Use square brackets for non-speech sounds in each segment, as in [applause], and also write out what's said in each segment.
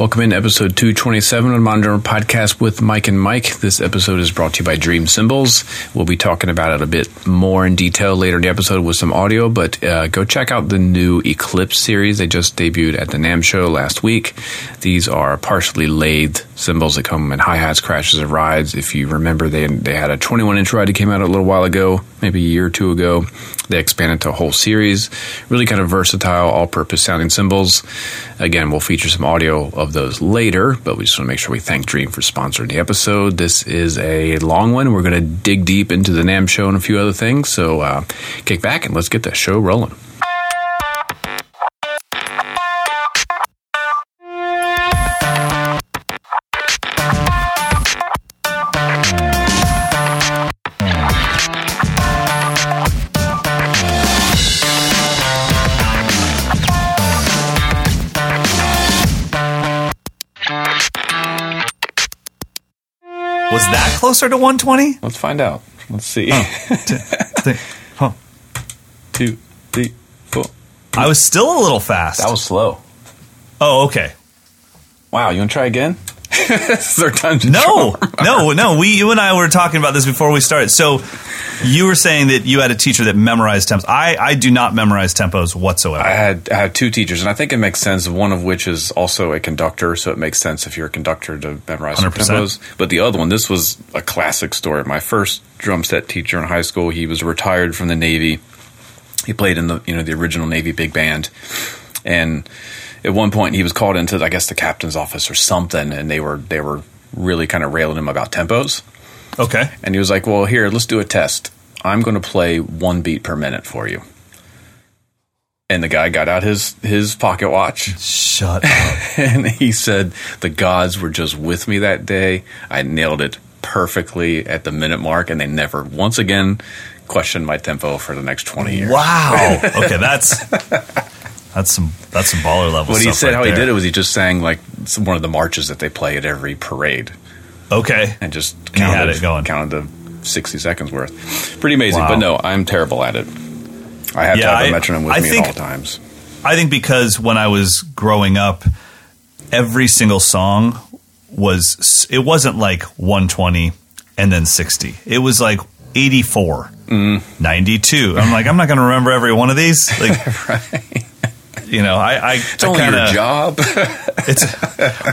Welcome in episode 227 of Modern Podcast with Mike and Mike. This episode is brought to you by Dream Cymbals. We'll be talking about it a bit more in detail later in the episode with some audio, but uh, go check out the new Eclipse series. They just debuted at the NAMM show last week. These are partially lathed cymbals that come in hi hats, crashes, and rides. If you remember, they they had a 21 inch ride that came out a little while ago, maybe a year or two ago. They expanded to a whole series. Really kind of versatile, all purpose sounding cymbals. Again, we'll feature some audio of those later, but we just want to make sure we thank Dream for sponsoring the episode. This is a long one. We're going to dig deep into the NAMM show and a few other things. So uh, kick back and let's get the show rolling. Closer to 120? Let's find out. Let's see. [laughs] Huh. Two, three, four. I was still a little fast. That was slow. oh, okay. Wow, you want to try again? Third time's a No, charm. no, no. We, you and I were talking about this before we started. So, you were saying that you had a teacher that memorized tempos. I, I do not memorize tempos whatsoever. I had I had two teachers, and I think it makes sense. One of which is also a conductor, so it makes sense if you're a conductor to memorize 100%. tempos. But the other one, this was a classic story. My first drum set teacher in high school, he was retired from the Navy. He played in the you know the original Navy big band, and at one point he was called into I guess the captain's office or something, and they were they were really kind of railing him about tempos. Okay. And he was like, "Well, here, let's do a test. I'm going to play one beat per minute for you." And the guy got out his his pocket watch Shut [laughs] up. and he said, "The gods were just with me that day. I nailed it perfectly at the minute mark, and they never once again questioned my tempo for the next twenty years." wow. [laughs] Okay, that's that's some that's some baller level. What he said, right how he did it was he just sang like one of the marches that they play at every parade, Okay. and just he had it going. counted the sixty seconds worth. Pretty amazing, Wow. but no, I'm terrible at it. I have to have a I- metronome with I me think- at all times. I think because when I was growing up, every single song was it wasn't like 120 and then 60. It was like 84, Mm. 92. I'm like, I'm not going to remember every one of these. Like, [laughs] you know, I, I, It's only your job. [laughs] It's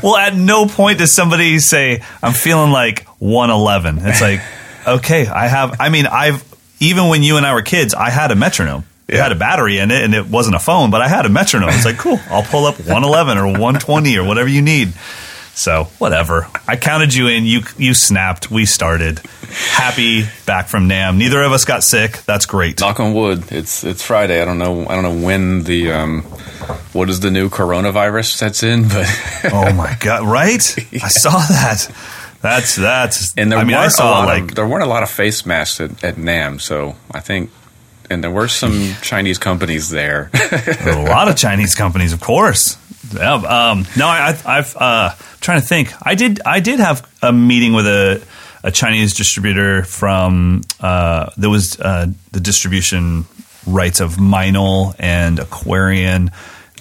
well, at no point does somebody say I'm feeling like 111. It's like, okay, I have. I mean, I've even when you and I were kids, I had a metronome. It Yeah. had a battery in it, and it wasn't a phone, but I had a metronome. It's like, cool. I'll pull up 111 or 120 or whatever you need. So whatever. I counted you in. You you snapped. We started. Happy back from NAMM. Neither of us got sick. That's great. Knock on wood. It's it's Friday. I don't know. I don't know when the um, what is the new coronavirus sets in, but [laughs] Oh my god! Right? I saw that. That's that's. and there I mean, weren't I saw a lot like of, there weren't a lot of face masks at, at NAMM, so I think. And there were some Chinese companies there. [laughs] a lot of Chinese companies, of course. Yeah, um, no, I, I've uh, trying to think. I did. I did have a meeting with a, a Chinese distributor from. Uh, there was uh, the distribution rights of Meinl and Aquarian.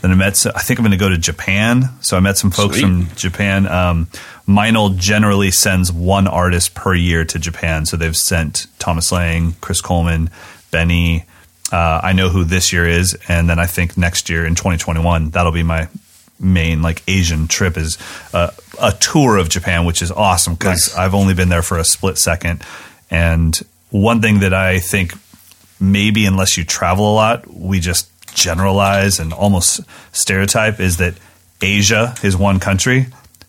Then I met. I think I'm going to go to Japan. So I met some folks Sweet. from Japan. Um, Meinl generally sends one artist per year to Japan. So they've sent Thomas Lang, Chris Coleman, Benny. Uh, I know who this year is, and then I think next year in 2021 that'll be my main like Asian trip is uh, a tour of Japan, which is awesome because Nice. I've only been there for a split second. And one thing that I think maybe unless you travel a lot, we just generalize and almost stereotype is that Asia is one country.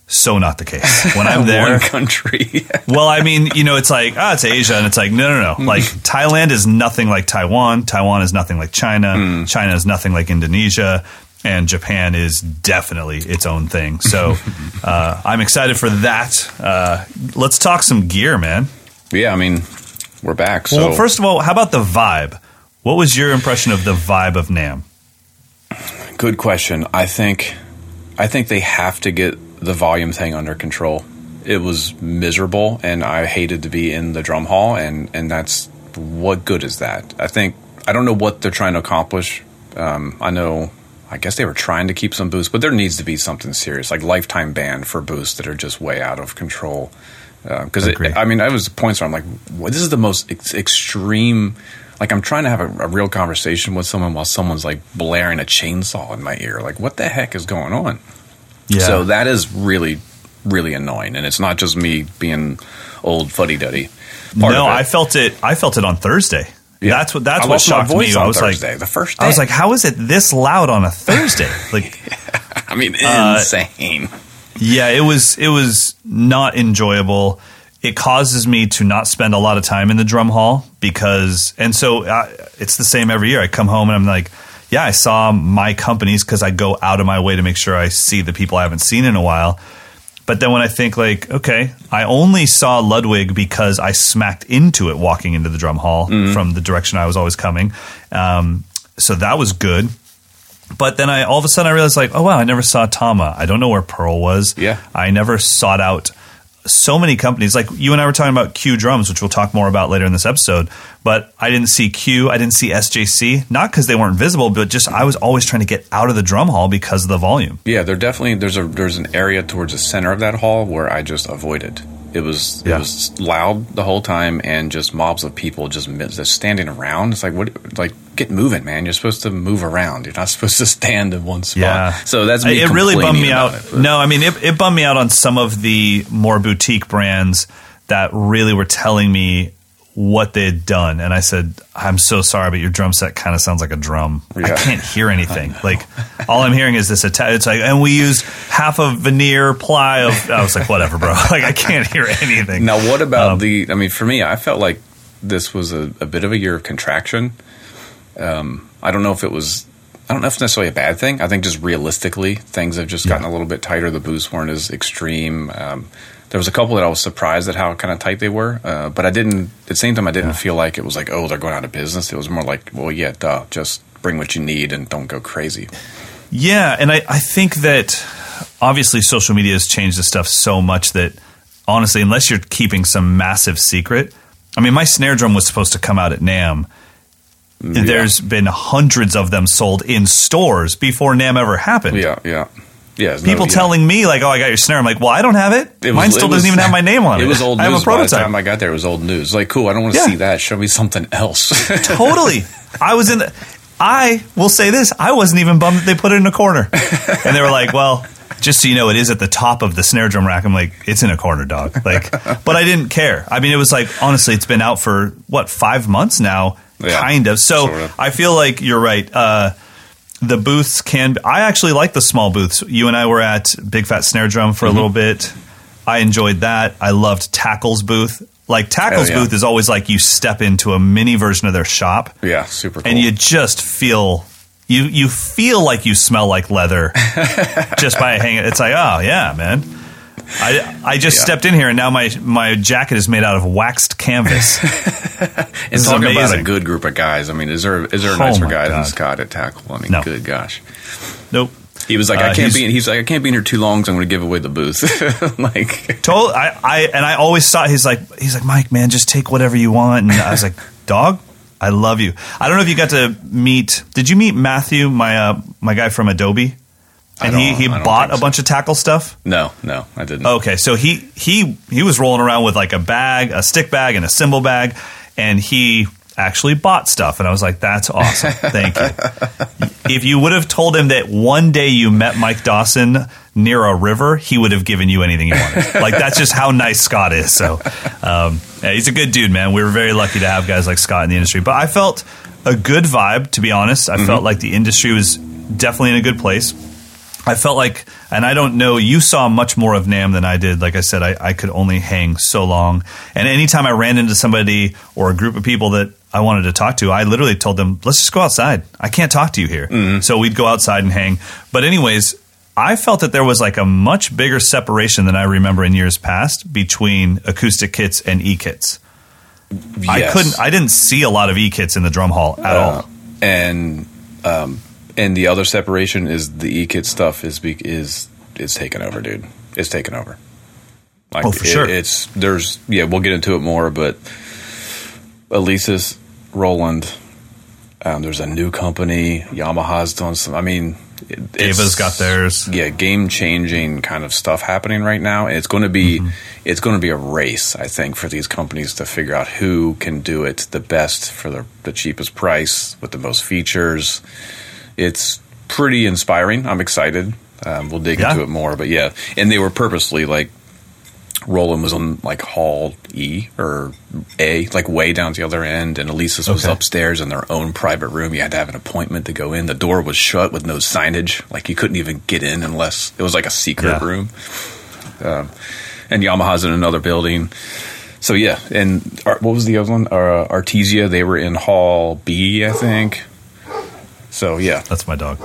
So not the case. When I'm [laughs] there, One country. [laughs] well, I mean, you know, it's like, ah, it's Asia, and it's like, no, no, no. Like, Thailand is nothing like Taiwan. Taiwan is nothing like China. China is nothing like Indonesia. And Japan is definitely its own thing. So [laughs] uh, I'm excited for that. Uh, let's talk some gear, man. yeah, I mean, we're back. So Well, first of all, how about the vibe? What was your impression of the vibe of NAMM? Good question. I think I think they have to get the volume thing under control. It was miserable and I hated to be in the drum hall and and that's what good is that? I think I don't know what they're trying to accomplish. Um, I know I guess they were trying to keep some boosts, but there needs to be something serious, like lifetime ban for boosts that are just way out of control. Uh, because Agree. I mean, I was points where I'm like, what, this is the most ex- extreme. Like I'm trying to have a, a real conversation with someone while someone's like blaring a chainsaw in my ear. Like, what the heck is going on? Yeah. So that is really, really annoying, and it's not just me being old fuddy duddy. no, I felt it. I felt it on Thursday. Yeah. That's what that's I what shocked me. on I was Thursday, like, the first I was like, how is it this loud on a Thursday? [laughs] Like, I mean, Uh, insane. yeah, it was it was not enjoyable. It causes me to not spend a lot of time in the drum hall because, and so uh, it's the same every year. I come home and I'm like, yeah, I saw my companies because I go out of my way to make sure I see the people I haven't seen in a while. But then when I think like, okay, I only saw Ludwig because I smacked into it walking into the drum hall from the direction I was always coming. Um, so that was good. But then I all of a sudden I realized like, oh wow, I never saw Tama. I don't know where Pearl was. Yeah. I never sought out so many companies. Like you and I were talking about Q drums, which we'll talk more about later in this episode. But I didn't see Q. I didn't see SJC. Not because they weren't visible, but just I was always trying to get out of the drum hall because of the volume. Yeah, there definitely there's a there's an area towards the center of that hall where I just avoided. It was Yeah. it was loud the whole time and just mobs of people just, just standing around. It's like what like get moving, man. You're supposed to move around. You're not [laughs] supposed to stand in one spot. Yeah. So that's me it really bummed me out. it, no, I mean it, it bummed me out on some of the more boutique brands that really were telling me what they had done, and I said, "I'm so sorry, but your drum set kind of sounds like a drum. I can't hear anything. [laughs] like all I'm hearing is this attack. It's like, and we used half a veneer ply of. I was like, whatever, bro. [laughs] Like I can't hear anything. Now, what about Um, the? I mean, for me, I felt like this was a, a bit of a year of contraction. Um, I don't know if it was. I don't know if it's necessarily a bad thing. I think just realistically, things have just gotten a little bit tighter. The boosts weren't as extreme. Um, there was a couple that I was surprised at how kind of tight they were, uh, but I didn't. At the same time, I didn't feel like it was like, oh, they're going out of business. It was more like, well, yeah, duh, just bring what you need and don't go crazy. Yeah, and I, I think that obviously social media has changed the stuff so much that honestly, unless you're keeping some massive secret, I mean, my snare drum was supposed to come out at NAMM. There's been hundreds of them sold in stores before NAMM ever happened. Yeah, yeah, yeah. no, People yeah. telling me like, "Oh, I got your snare." I'm like, "Well, I don't have it. It was- Mine still it was- doesn't even have my name on [laughs] it. It was old I have news a by the prototype." time I got there. It was old news. Like, cool. I don't want to Yeah. see that. Show me something else. [laughs] totally. I was in the. I will say this: I wasn't even bummed that they put it in a corner, and they were like, "Well, just so you know, it is at the top of the snare drum rack." I'm like, "It's in a corner, dog." Like, but I didn't care. I mean, it was like honestly, it's been out for what five months now, Yeah, kind of. So sort of. I feel like you're right. Uh, the booths can. I actually like the small booths. You and I were at Big Fat Snare Drum for a Mm-hmm. little bit. I enjoyed that. I loved Tackle's booth. Like Tackle's Hell yeah. booth is always like you step into a mini version of their shop yeah, super cool. and you just feel you you feel like you smell like leather [laughs] just by hanging. It's like, oh yeah, man. I I just Yeah. stepped in here and now my my jacket is made out of waxed canvas. [laughs] and is talk about a good group of guys. I mean, is there is there a Oh nicer my guy than Scott at tackle? I mean, No. good gosh. nope. He was like, Uh, I can't he's- be. In, he's like, I can't be in here too long, so I'm going to give away the booth. [laughs] like, Told I, I and I always saw he's like he's like Mike man just take whatever you want and I was like [laughs] dog I love you I don't know if you got to meet did you meet Matthew my uh, my guy from Adobe I and he he bought a so. bunch of tackle stuff no, no, I didn't. Okay, so he he he was rolling around with like a bag, a stick bag, and a cymbal bag, and he actually bought stuff. And I was like, "That's awesome, [laughs] thank you." if you would have told him that one day you met Mike Dawson near a river, he would have given you anything you wanted. [laughs] like that's just how nice Scott is. So um, yeah, he's a good dude, man. We were very lucky to have guys like Scott in the industry. But I felt a good vibe, to be honest. I felt like the industry was definitely in a good place. I felt like, and I don't know, you saw much more of NAMM than I did. Like I said, I, I could only hang so long. And anytime I ran into somebody or a group of people that I wanted to talk to, I literally told them, let's just go outside. I can't talk to you here. So we'd go outside and hang. But, anyways, I felt that there was like a much bigger separation than I remember in years past between acoustic kits and e kits. I couldn't, I didn't see a lot of e kits in the drum hall at Uh, all. And um, and the other separation is the e kit stuff is be, is is taken over, dude. It's taken over. Like, Oh, for it- sure. It's there's yeah. We'll get into it more, but Alesis Roland. Um, there's a new company. Yamaha's doing some. I mean, it- Ava's got theirs. yeah, game changing kind of stuff happening right now. And it's going to be Mm-hmm. it's going to be a race, I think, for these companies to figure out who can do it the best for the, the cheapest price with the most features. It's pretty inspiring. I'm excited. Um, we'll dig Yeah. into it more, but yeah, and they were purposely like Roland was on like hall E or A, like way down to the other end, and Alesis was Okay. upstairs in their own private room. You had to have an appointment to go in. The door was shut with no signage. Like you couldn't even get in unless it was like a secret Yeah. room. Um, and Yamaha's in another building. So yeah, and what was the other one? Uh, Artesia. They were in Hall B, I think. So yeah, That's my dog.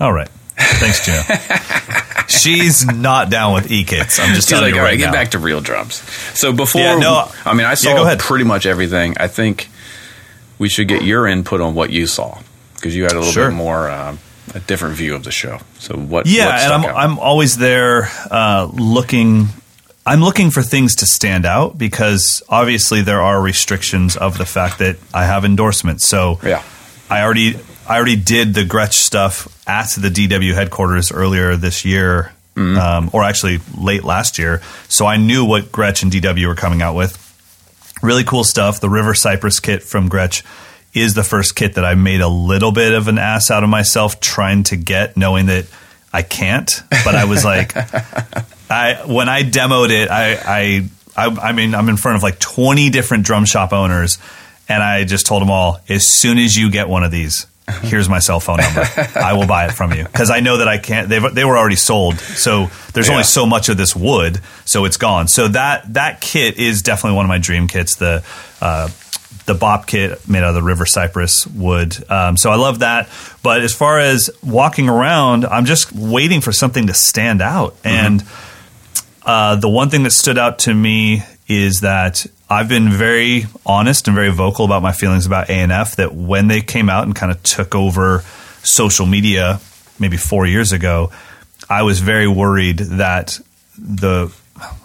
All right. Thanks, Gino. [laughs] She's not down with e kits. I'm just He's telling like, you all right right, get now. back to real drums. So before, Yeah, no, I mean, I yeah, saw go ahead. pretty much everything. I think we should get your input on what you saw because you had a little Sure. bit more um, a different view of the show. So what? yeah, what and I'm out? I'm always there uh, looking. I'm looking for things to stand out because obviously there are restrictions of the fact that I have endorsements. So Yeah. I already I already did the Gretsch stuff at the DW headquarters earlier this year, Mm-hmm. um, or actually late last year. So I knew what Gretsch and DW were coming out with. Really cool stuff. The River Cypress kit from Gretsch is the first kit that I made a little bit of an ass out of myself trying to get, knowing that I can't. But I was [laughs] like, I when I demoed it, I, I I I mean I'm in front of like 20 different drum shop owners, and I just told them all, as soon as you get one of these. Here's my cell phone number. I will buy it from you because I know that I can't. They they were already sold, so there's Yeah. only so much of this wood, so it's gone. So that that kit is definitely one of my dream kits. The uh, the Bop kit made out of the river cypress wood. Um, so I love that. But as far as walking around, I'm just waiting for something to stand out. And uh, the one thing that stood out to me is that I've been very honest and very vocal about my feelings about A&F. That when they came out and kind of took over social media, maybe four years ago, I was very worried that the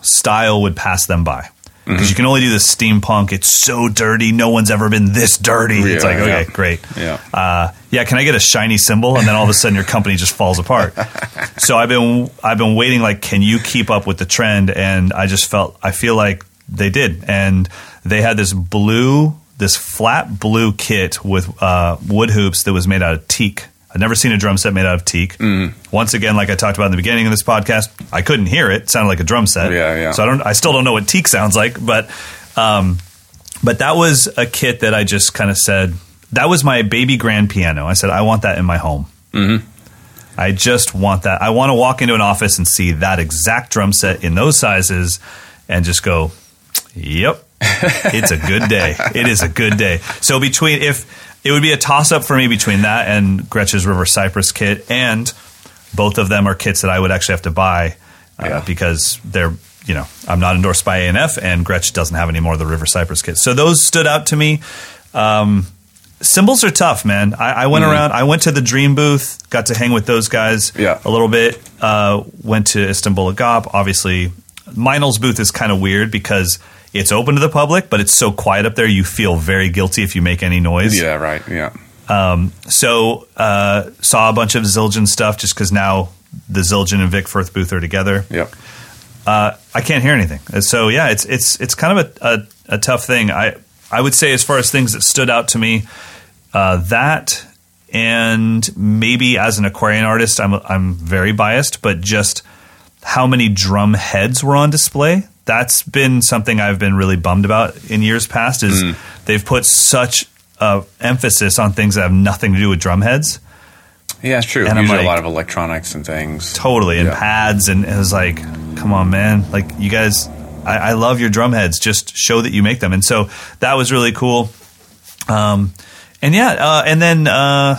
style would pass them by. Because you can only do the steampunk. It's so dirty. No one's ever been this dirty. it's like, okay, yeah. great. Yeah. Uh, yeah, can I get a shiny cymbal? And then all of a sudden your company just falls apart. [laughs] so I've been I've been waiting. Like, can you keep up with the trend? And I just felt I feel like they did, and they had this blue, this flat blue kit with uh, wood hoops that was made out of teak. I'd never seen a drum set made out of teak. Mm. Once again, like I talked about in the beginning of this podcast, I couldn't hear it. It sounded like a drum set. Yeah, yeah. So I don't. I still don't know what teak sounds like, but. Um, but that was a kit that I just kind of said that was my baby grand piano. I said I want that in my home. Mm-hmm. I just want that. I want to walk into an office and see that exact drum set in those sizes, and just go, "Yep, it's a good day. It is a good day." So between if it would be a toss up for me between that and Gretsch's River Cypress kit, and both of them are kits that I would actually have to buy uh, Yeah. because they're you know I'm not endorsed by A&F and Gretsch doesn't have any more of the River Cypress kits. So those stood out to me. Um, Cymbals are tough, man. I, I went around. I went to the Dream booth, got to hang with those guys Yeah. a little bit. Uh, went to Istanbul Agop. Obviously, Meinl's booth is kind of weird because it's open to the public, but it's so quiet up there. You feel very guilty if you make any noise. yeah, right. Yeah. So uh, saw a bunch of Zildjian stuff just because now the Zildjian and Vic Firth booth are together. Yep. Uh, I can't hear anything. So yeah, it's it's it's kind of a, a, a tough thing. I I would say as far as things that stood out to me, uh, that and maybe as an Aquarian artist, I'm I'm very biased, but just how many drum heads were on display. That's been something I've been really bummed about in years past. Is they've put such uh, emphasis on things that have nothing to do with drum heads. Yeah, it's true. And Usually like- a lot of electronics and things. totally and Yeah. pads and it was like come on man like you guys I, I love your drum heads just show that you make them and so that was really cool um and yeah uh, and then uh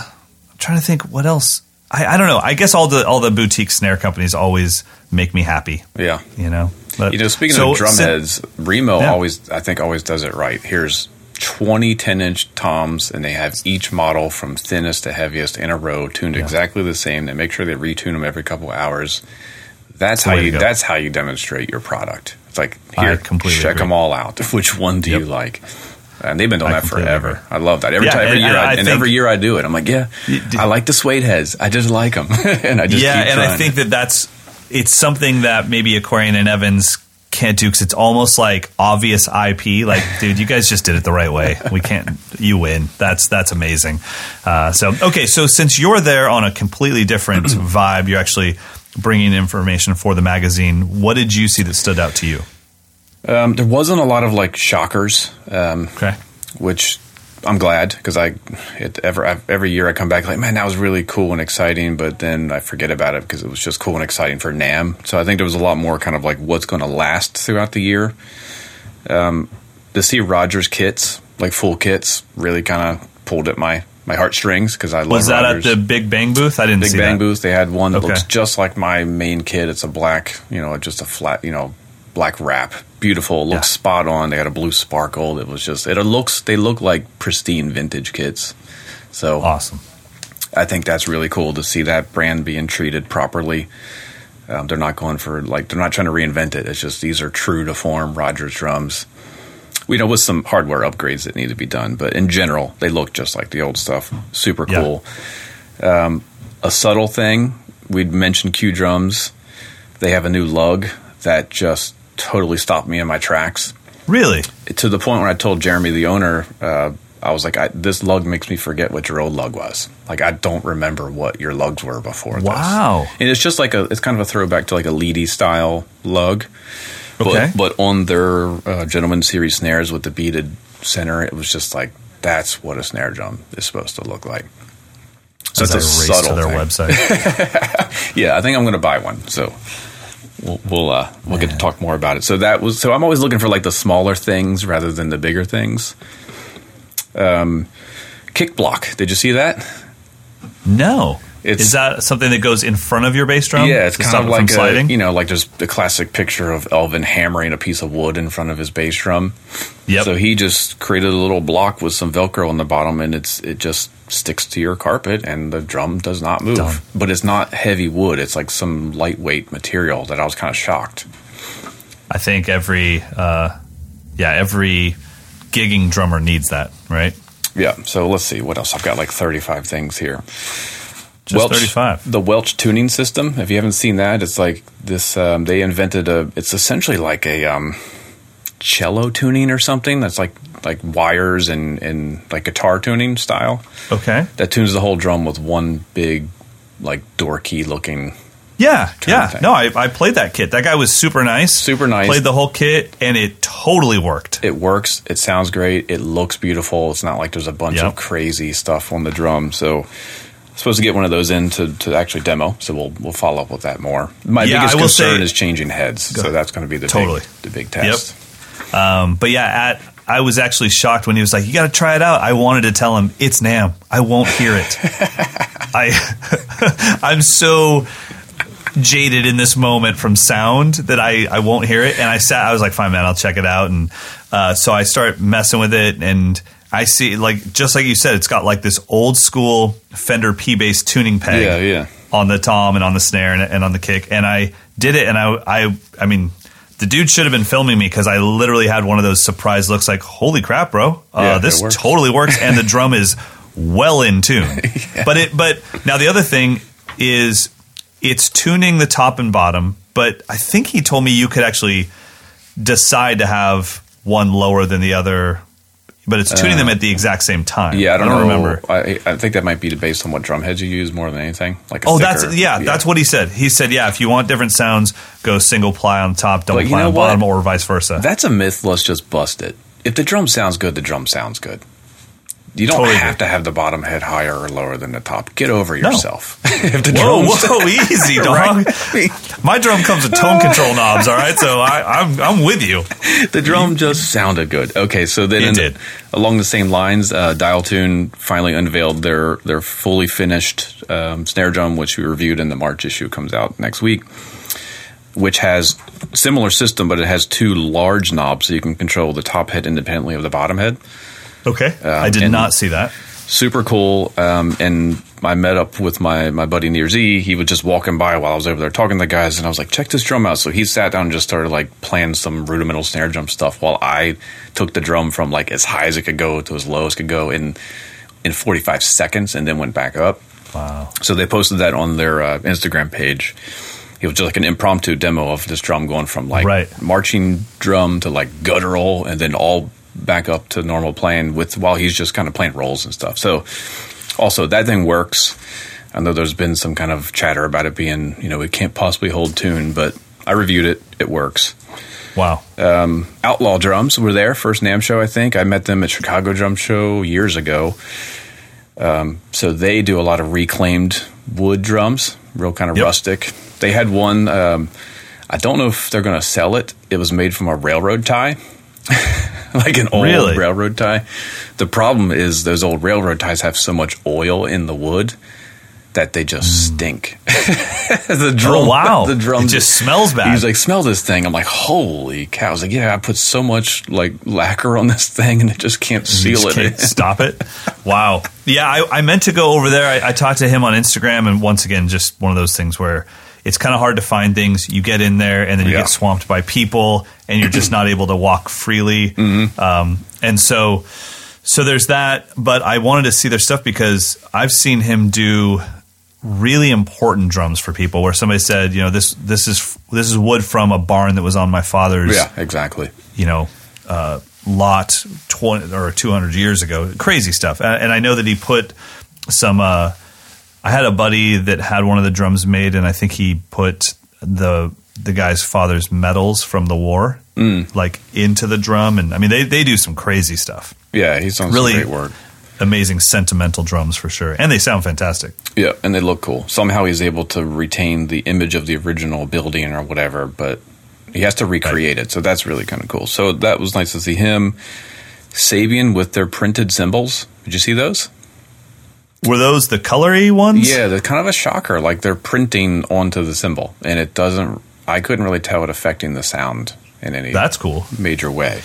i'm trying to think what else I, I don't know i guess all the all the boutique snare companies always make me happy Yeah. you know but, You know, speaking so of drum sin- heads, Remo Yeah. always, I think, always does it right. Here's 20 10 inch toms, and they have each model from thinnest to heaviest in a row tuned exactly the same. They make sure they retune them every couple hours. That's how you. That's how you demonstrate your product. It's like here, completely check agree. them all out. [laughs] Which one do you like? and they've been doing I that forever. agree. I love that. Every Yeah, time, every and- year, and I, I and think- every year I do it. I'm like, yeah, I like the suede heads. I just like them, [laughs] and I just yeah, and I think that that's it's something that maybe Aquarian and Evans can't do because it's almost like obvious IP. Like, dude, you guys just did it the right way. We can't. You win. That's that's amazing. Uh, so okay, so since you're there on a completely different [clears throat] vibe, you're actually bringing information for the magazine. What did you see that stood out to you? Um, there wasn't a lot of like shockers, um, Okay. which I'm glad because I it, ever I, every year I come back like man that was really cool and exciting, but then I forget about it because it was just cool and exciting for NAMM. So I think there was a lot more kind of like what's going to last throughout the year. Um, to see Rogers kits like full kits really kind of pulled at my my heartstrings because I love Was that Rogers. at the Big Bang booth? I didn't Big Bang that. booth. They had one that Okay. looks just like my main kit. It's a black, you know, just a flat, you know, black wrap. Beautiful. It looks Yeah. spot on. They had a blue sparkle. It was just. It looks. They look like pristine vintage kits. So Awesome. I think that's really cool to see that brand being treated properly. Um, they're not going for like they're not trying to reinvent it. It's just these are true to form Rogers drums. We know with some hardware upgrades that need to be done, but in general, they look just like the old stuff. Super Yeah. cool. Um, a subtle thing we'd mentioned Q drums. They have a new lug that just totally stopped me in my tracks Really? to the point where I told Jeremy, the owner, uh, I was like, I, "This lug makes me forget what your old lug was. Like, I don't remember what your lugs were before." Wow. This. And it's just like a, it's kind of a throwback to like a Leedy style lug. Okay. But, but on their uh, Gentleman Series snares with the beaded center, it was just like that's what a snare drum is supposed to look like. So As it's a I race subtle to their thing. website. [laughs] Yeah, I think I'm going to buy one. So we'll we'll uh, we'll get to talk more about it. So that was so I'm always looking for like the smaller things rather than the bigger things. Um, kick block. Did you see that? no. It's- Is that something that goes in front of your bass drum? yeah, it's kind of like a, you know, like there's the classic picture of Elvin hammering a piece of wood in front of his bass drum. Yep. So he just created a little block with some Velcro on the bottom, and it's it just sticks to your carpet, and the drum does not move. But it's not heavy wood; it's like some lightweight material that I was kind of shocked. I think every uh, yeah every gigging drummer needs that, right? Yeah. So let's see what else. I've got like 35 things here. Just 35. The Welch tuning system. If you haven't seen that, it's like this. Um, they invented a. It's essentially like a um, cello tuning or something. That's like like wires and and like guitar tuning style. Okay. That tunes the whole drum with one big like door key looking. Yeah, yeah. No, I, I played that kit. That guy was super nice. Super nice. Played the whole kit, and it totally worked. It works. It sounds great. It looks beautiful. It's not like there's a bunch Yep. of crazy stuff on the drum. So. Supposed to get one of those in to, to actually demo, so we'll we'll follow up with that more. My Yeah, biggest concern say- is changing heads, so that's going to be the Totally. big, the big test. Um, but yeah, at I was actually shocked when he was like, "You got to try it out." I wanted to tell him it's NAMM. I won't hear it. [laughs] I [laughs] I'm so jaded in this moment from sound that I, I won't hear it. And I sat, I was like, fine, man, I'll check it out. And uh, so I start messing with it, and I see like just like you said, it's got like this old school Fender P bass tuning peg Yeah, yeah. on the tom and on the snare and, and on the kick. And I did it, and I I I mean. The dude should have been filming me because I literally had one of those surprise looks like, holy crap, bro. Uh, Yeah, this works. totally works. And the [laughs] drum is well in tune. [laughs] But it, but now the other thing is it's tuning the top and bottom. But I think he told me you could actually decide to have one lower than the other, but it's tuning them at the exact same time. Uh, Yeah, I don't, know. remember. I, I think that might be based on what drum heads you use more than anything. Like, a Oh, thicker- that's yeah, That's what he said. He said, yeah, if you want different sounds, go single ply on top, double ply on what? bottom, or vice versa. That's a myth. Let's just bust it. If the drum sounds good, the drum sounds good. You don't Totally have to have the bottom head higher or lower than the top. Get over yourself. [laughs] if the whoa, drums- whoa, [laughs] easy, dog. Right? My drum comes with tone control knobs. All right, so I, I'm I'm with you. the drum just sounded good. Okay, so then did. along the same lines, uh, Dial Tune finally unveiled their their fully finished um, snare drum, which we reviewed in the March issue, comes out next week. Which has similar system, but it has two large knobs, so you can control the top head independently of the bottom head. Okay, I did not see that. super cool. Um, and I met up with my, my buddy Nir Z. He was just walking by while I was over there talking to the guys, and I was like, check this drum out. So he sat down and just started like playing some rudimental snare drum stuff while I took the drum from like as high as it could go to as low as it could go in in 45 seconds and then went back up. Wow. So they posted that on their uh, Instagram page. It was just like an impromptu demo of this drum going from like Right. marching drum to like guttural and then all back up to normal playing with while he's just kind of playing rolls and stuff. So also that thing works. I know there's been some kind of chatter about it being, you know, it can't possibly hold tune, but I reviewed it. It works. Wow. Outlaw Drums were there first NAMM show. I think I met them at Chicago Drum Show years ago. Um, so they do a lot of reclaimed wood drums, real kind of Yep. rustic. They had one. Um, I don't know if they're going to sell it. It was made from a railroad tie, [laughs] like an old Really? railroad tie. The problem is those old railroad ties have so much oil in the wood that they just stink. [laughs] the drum, Hmm. [laughs] Oh, wow. the drum It just smells bad. He's like, smell this thing. I'm like, holy cow! I was like, yeah, I put so much like lacquer on this thing, and it just can't seal just it. can't stop it. Wow. Yeah, I, I meant to go over there. I, I talked to him on Instagram, and once again, just one of those things where it's kind of hard to find things. You get in there, and then you Yeah. get swamped by people, and you're just not able to walk freely. Mm-hmm. Um, and so, so there's that. But I wanted to see their stuff because I've seen him do really important drums for people where somebody said you know this this is this is wood from a barn that was on my father's yeah, exactly. you know, uh, lot 20 or 200 years ago. Crazy stuff. And, and I know that he put some, uh, I had a buddy that had one of the drums made, and I think he put the the guy's father's medals from the war mm. like into the drum. And I mean, they, they do some crazy stuff. Yeah, he's done Really- great work. Amazing sentimental drums for sure. And they sound fantastic. Yeah, and they look cool. Somehow he's able to retain the image of the original building or whatever, but he has to recreate it. So that's really kind of cool. So that was nice to see him. Sabian with their printed cymbals. Did you see those? Were those the colory ones? Yeah, they're kind of a shocker. Like they're printing onto the cymbal, and it doesn't. I couldn't really tell it affecting the sound in any That's cool. major way.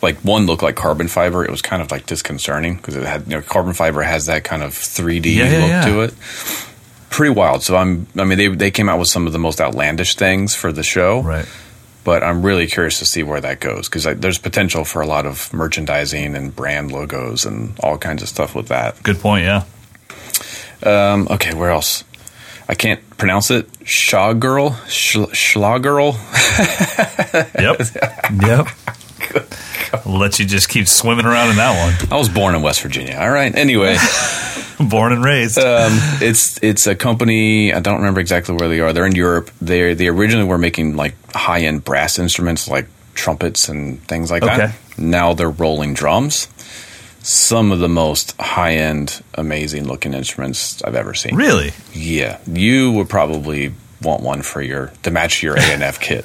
Like one looked like carbon fiber. It was kind of like disconcerting because it had you know carbon fiber has that kind of 3D Yeah, yeah, look yeah. to it. Pretty wild. So I'm. I mean, they they came out with some of the most outlandish things for the show, Right. but I'm really curious to see where that goes because there's potential for a lot of merchandising and brand logos and all kinds of stuff with that. Good point. Yeah. Um, okay, where else? I can't pronounce it. Shaw girl, Sh- Schla girl. [laughs] Yep. yep. I'll let you just keep swimming around in that one. I was born in West Virginia. All right. Anyway. [laughs] Born and raised. um, it's it's a company. I don't remember exactly where they are. They're in Europe. They they originally were making like high end brass instruments like trumpets and things like Okay. that. Now they're rolling drums. Some of the most high end, amazing looking instruments I've ever seen. really? Yeah, you would probably want one for your to match your A and F [laughs] kit.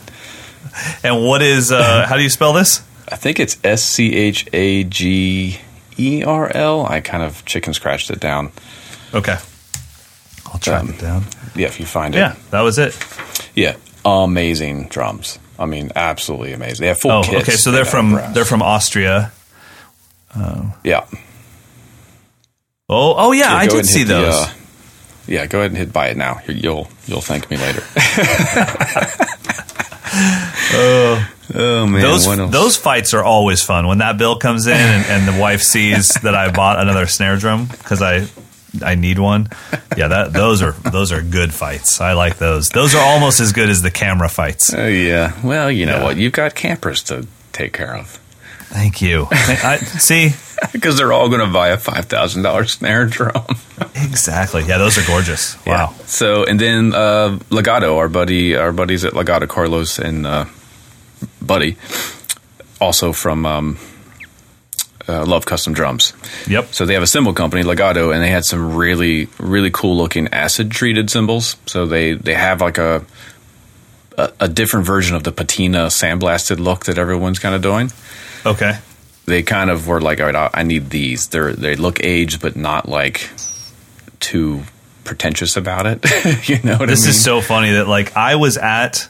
And what is? Uh, [laughs] how do you spell this? I think it's S C H A G E R L. I kind of chicken scratched it down. Okay. I'll track Um, it down. Yeah, if you find it. Yeah, that was it. Yeah, amazing drums. I mean, absolutely amazing. They have full Oh, kits. okay. So they're from brass. they're from Austria. Yeah. Oh, oh yeah, Yeah, I did see hit the, those. uh, yeah, go ahead and hit buy it now. Here, You'll you'll thank me later. [laughs] oh oh man, those those fights are always fun when that bill comes in and, and the wife sees [laughs] that I bought another snare drum because I I need one. Yeah, that those are those are good fights. I like those. Those are almost as good as the camera fights. Oh yeah. Well, you know Yeah. what? You've got campers to take care of Thank you. I, I- see [laughs] because they're all going to buy a five thousand dollars snare drum. [laughs] exactly. Yeah, those are gorgeous. Yeah. Wow. So and then uh, Legato, our buddy, our buddies at Legato, Carlos and uh, Buddy, also from um, uh, Love Custom Drums. Yep. So they have a cymbal company, Legato, and they had some really, really cool looking acid treated cymbals. So they they have like a, a a different version of the patina sandblasted look that everyone's kind of doing. Okay. They kind of were like, all right, I I need these. They're they look aged, but not like too pretentious about it. [laughs] you know what This I mean? is so funny that like I was at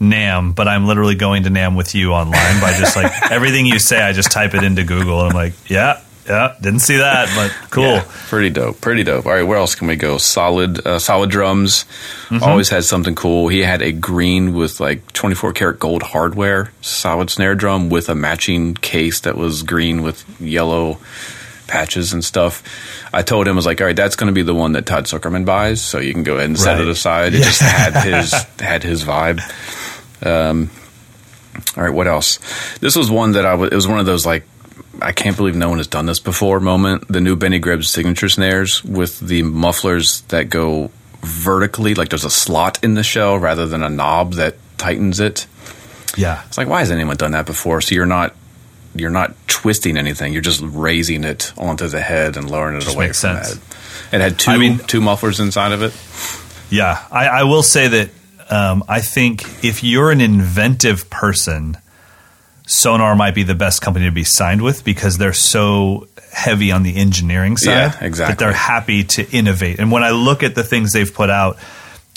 NAMM, but I'm literally going to NAMM with you online by just like [laughs] everything you say. I just type it into Google and I'm like, yeah, Yeah, didn't see that, but cool. Yeah, pretty dope. Pretty dope. All right, where else can we go? Solid, uh, solid drums. Mm-hmm. Always had something cool. He had a green with like 24 karat gold hardware, solid snare drum with a matching case that was green with yellow patches and stuff. I told him I was like, all right, that's going to be the one that Todd Zuckerman buys, so you can go ahead and set it aside. It Yeah. just had his [laughs] had his vibe. Um, all right, what else? This was one that I was. It was one of those like I can't believe no one has done this before moment. The new Benny Greb's signature snares with the mufflers that go vertically, like there's a slot in the shell rather than a knob that tightens it. Yeah. It's like why has anyone done that before? So you're not you're not twisting anything. You're just raising it onto the head and lowering it Just away from sense. It had two I mean- two mufflers inside of it. Yeah, I, I will say that um, I think if you're an inventive person, Sonor might be the best company to be signed with because they're so heavy on the engineering side. Yeah, exactly. That they're happy to innovate. And when I look at the things they've put out,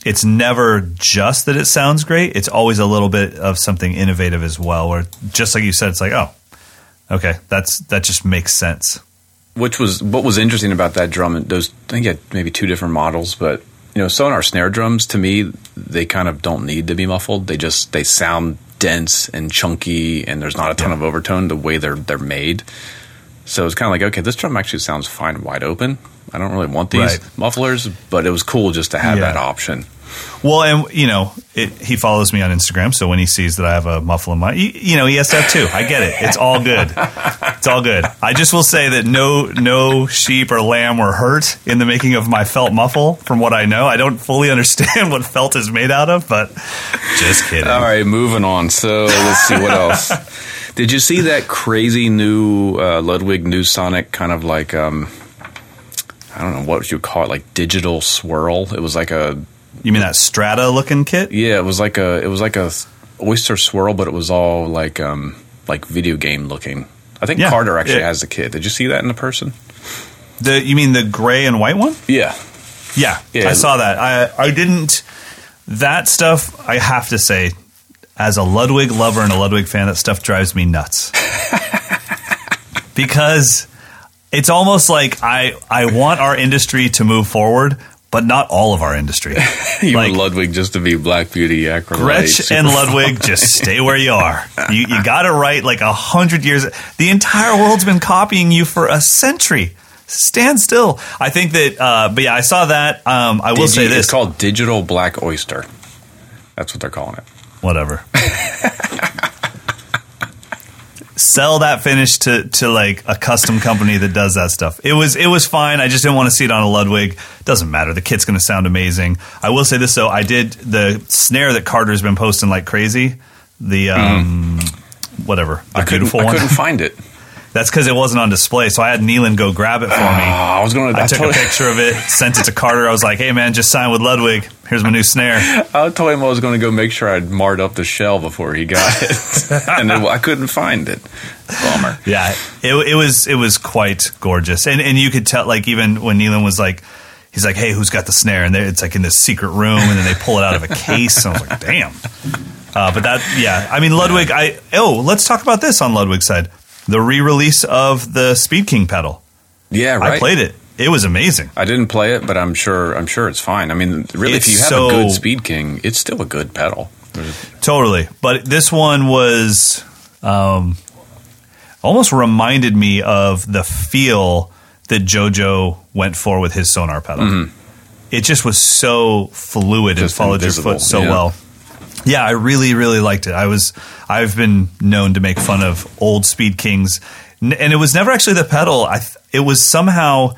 it's never just that it sounds great. It's always a little bit of something innovative as well. Where just like you said, it's like, oh, okay, that's that just makes sense. which was what was interesting about that drum. and Those I think had maybe two different models, but you know, Sonor snare drums to me they kind of don't need to be muffled. They just they sound dense and chunky, and there's not a ton of overtone the way they're they're made. So it's kind of like okay, this drum actually sounds fine wide open. I don't really want these Right. mufflers, but it was cool just to have Yeah. that option. Well, and you know, it, he follows me on Instagram, so when he sees that I have a muffle in my, you, you know, he has to have two. I get it. It's all good. It's all good. I just will say that no, no sheep or lamb were hurt in the making of my felt muffle. From what I know, I don't fully [laughs] understand what felt is made out of, but just kidding. All right, moving on. So let's see what else. [laughs] Did you see that crazy new uh, Ludwig NeuSonic kind of like um, I don't know what you call it, like digital swirl? It was like a You mean that Strata looking kit? yeah, it was like a it was like a oyster swirl, but it was all like um like video game looking. I think Yeah, Carter actually yeah. has the kit. Did you see that in the person? The you mean the gray and white one? Yeah, Yeah, Yeah. I saw that. I I didn't. That stuff, I have to say, as a Ludwig lover and a Ludwig fan, that stuff drives me nuts. [laughs] because it's almost like I I want our industry to move forward, but not all of our industry. [laughs] you Like- Ludwig just to be Black Beauty, acrolite, Gretsch and Ludwig, just [laughs] stay where you are. You, you got to write like a hundred years. The entire world's been copying you for a century. Stand still. I think that, uh, but yeah, I saw that. Um, I will say this. It's called Digital Black Oyster. That's what they're calling it. whatever. [laughs] Sell that finish to to like a custom company that does that stuff. It was it was fine. I just didn't want to see it on a Ludwig. Doesn't matter. The kit's going to sound amazing. I will say this though. I did the snare that Carter's been posting like crazy. The um whatever. The I couldn't, beautiful I couldn't find it. That's because it wasn't on display. So I had Neelan go grab it for me. [sighs] I was going to. I took a picture of it, sent it to Carter. I was like, "Hey man, just sign with Ludwig. Here's my new snare." I told him I was going to go make sure I'd marred up the shell before he got it, [laughs] and then I couldn't find it. Bummer. Yeah, it, it was it was quite gorgeous, and and you could tell like even when Neelan was like, he's like, hey, who's got the snare? And it's like in this secret room, and then they pull it out of a case. And I was like, damn. Uh, but that, yeah, I mean Ludwig. I oh, let's talk about this on Ludwig's side. The re-release of the Speed King pedal. Yeah, right. I played it. It was amazing. I didn't play it, but I'm sure. I'm sure it's fine. I mean, really, It's if you have so- a good Speed King, it's still a good pedal. Totally. But this one was um, almost reminded me of the feel that JoJo went for with his Sonor pedal. It just was so fluid and followed invisible, your foot so yeah. well. Yeah, I really, really liked it. I was, I've been known to make fun of old Speed Kings, and it was never actually the pedal. I, it was somehow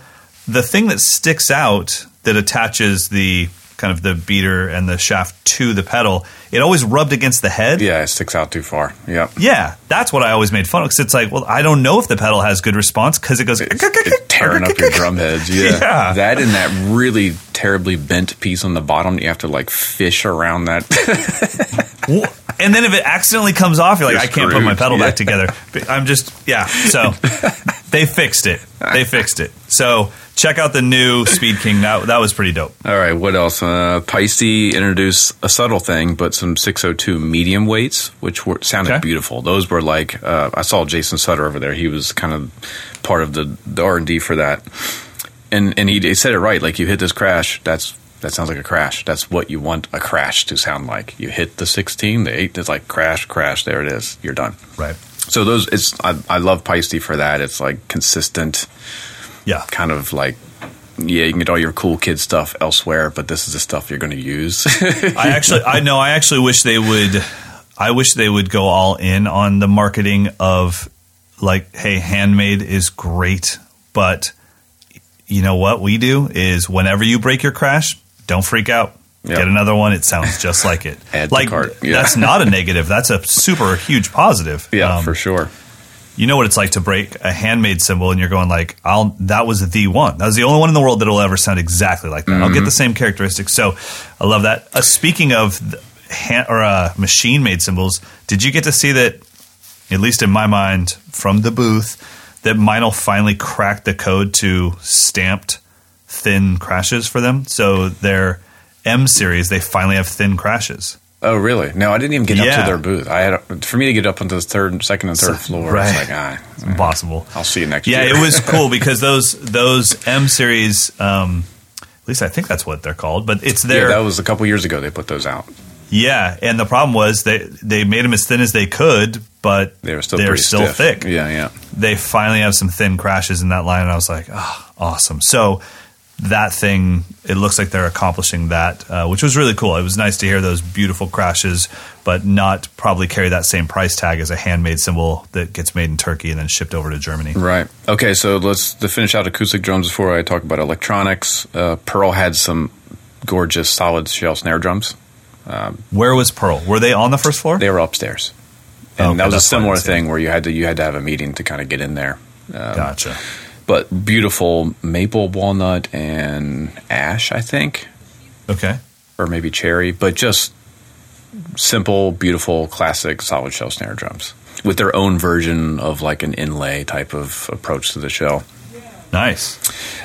the thing that sticks out that attaches the kind of the beater and the shaft to the pedal. It always rubbed against the head. Yeah, it sticks out too far. Yeah, Yeah, that's what I always made fun of. Because it's like, well, I don't know if the pedal has good response because it goes it's, it's tearing up your drum heads. Yeah. [laughs] Yeah. that and that really terribly bent piece on the bottom. You have to like fish around that. [laughs] And then if it accidentally comes off, you're like, You're I can't put my screwed. pedal back together. But I'm just, yeah. So [laughs] they fixed it. They fixed it. So check out the new Speed King. That that was pretty dope. All right, what else? Uh, Paiste introduced a subtle thing, but some 602 medium weights, which were sounded Okay. beautiful. Those were like uh, I saw Jason Sutter over there. He was kind of part of the the R and D for that, and and he, he said it right. Like you hit this crash, that's that sounds like a crash. That's what you want a crash to sound like. You hit the 16, the 8, it's like crash, crash. There it is. You're done. Right. So those, it's I, I love Paiste for that. It's like consistent Yeah. kind of like yeah, you can get all your cool kid stuff elsewhere, but this is the stuff you're going to use. [laughs] I actually, I know. I actually wish they would. I wish they would go all in on the marketing of like, hey, handmade is great, but you know what we do is whenever you break your crash, don't freak out. Yep. Get another one. It sounds just like it. [laughs] Add like. Yeah. that's not a negative. That's a super huge positive. yeah, Um, for sure. you know what it's like to break a handmade cymbal, and you're going like i'll that was the one that was the only one in the world that will ever sound exactly like that i'll get the same characteristics so i love that uh, speaking of the hand, or uh, machine made cymbals, did you get to see that at least in my mind from the booth that Meinl finally cracked the code to stamped thin crashes for them so their m series they finally have thin crashes Oh, really? No, I didn't even get up to their booth. I had for me to get up onto the third, second, and third floor. right. It's like, ah, it's impossible I'll see you next Yeah, year. it was [laughs] cool because those those M series, um, at least I think that's what they're called. But it's yeah, their that was a couple years ago. They put those out. Yeah, and the problem was they they made them as thin as they could, but They were still they're still stiff. thick. Yeah, yeah. They finally have some thin crashes in that line, and I was like, oh, awesome. So that thing, it looks like they're accomplishing that, uh, which was really cool. It was nice to hear those beautiful crashes, but not probably carry that same price tag as a handmade cymbal that gets made in Turkey and then shipped over to Germany. Right. Okay, so let's to finish out acoustic drums before I talk about electronics. Uh, Pearl had some gorgeous solid shell snare drums. Where was Pearl? Were they on the first floor? They were upstairs, and Okay, that was a similar thing where you had to you had to have a meeting to kind of get in there. Um, Gotcha. But beautiful maple, walnut, and ash, I think, Okay. or maybe cherry, but just simple, beautiful, classic solid shell snare drums with their own version of like an inlay type of approach to the shell. Nice.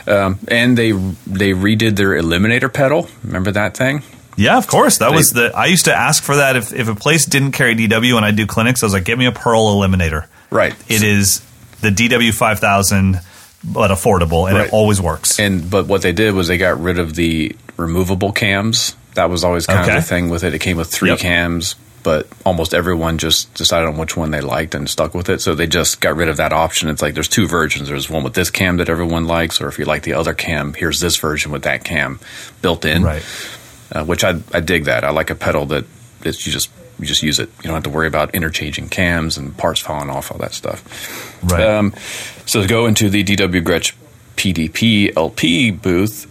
Um, and they they redid their eliminator pedal. Remember that thing? Yeah, of course. That They- was the. I used to ask for that if, if a place didn't carry DW and I do clinics. I was like, "Get me a Pearl Eliminator." Right. It is the DW five thousand, but affordable, and Right. it always works. And but what they did was they got rid of the removable cams. That was always kind Okay. of the thing with it. It came with three Yep. cams, but almost everyone just decided on which one they liked and stuck with it. So they just got rid of that option. It's like there's two versions. There's one with this cam that everyone likes, or if you like the other cam, here's this version with that cam built in. right. Uh, which I I dig that. I like a pedal that it's, you just you just use it. You don't have to worry about interchanging cams and parts falling off, all that stuff. Right. Um, so to go into the DW Gretsch PDP LP booth,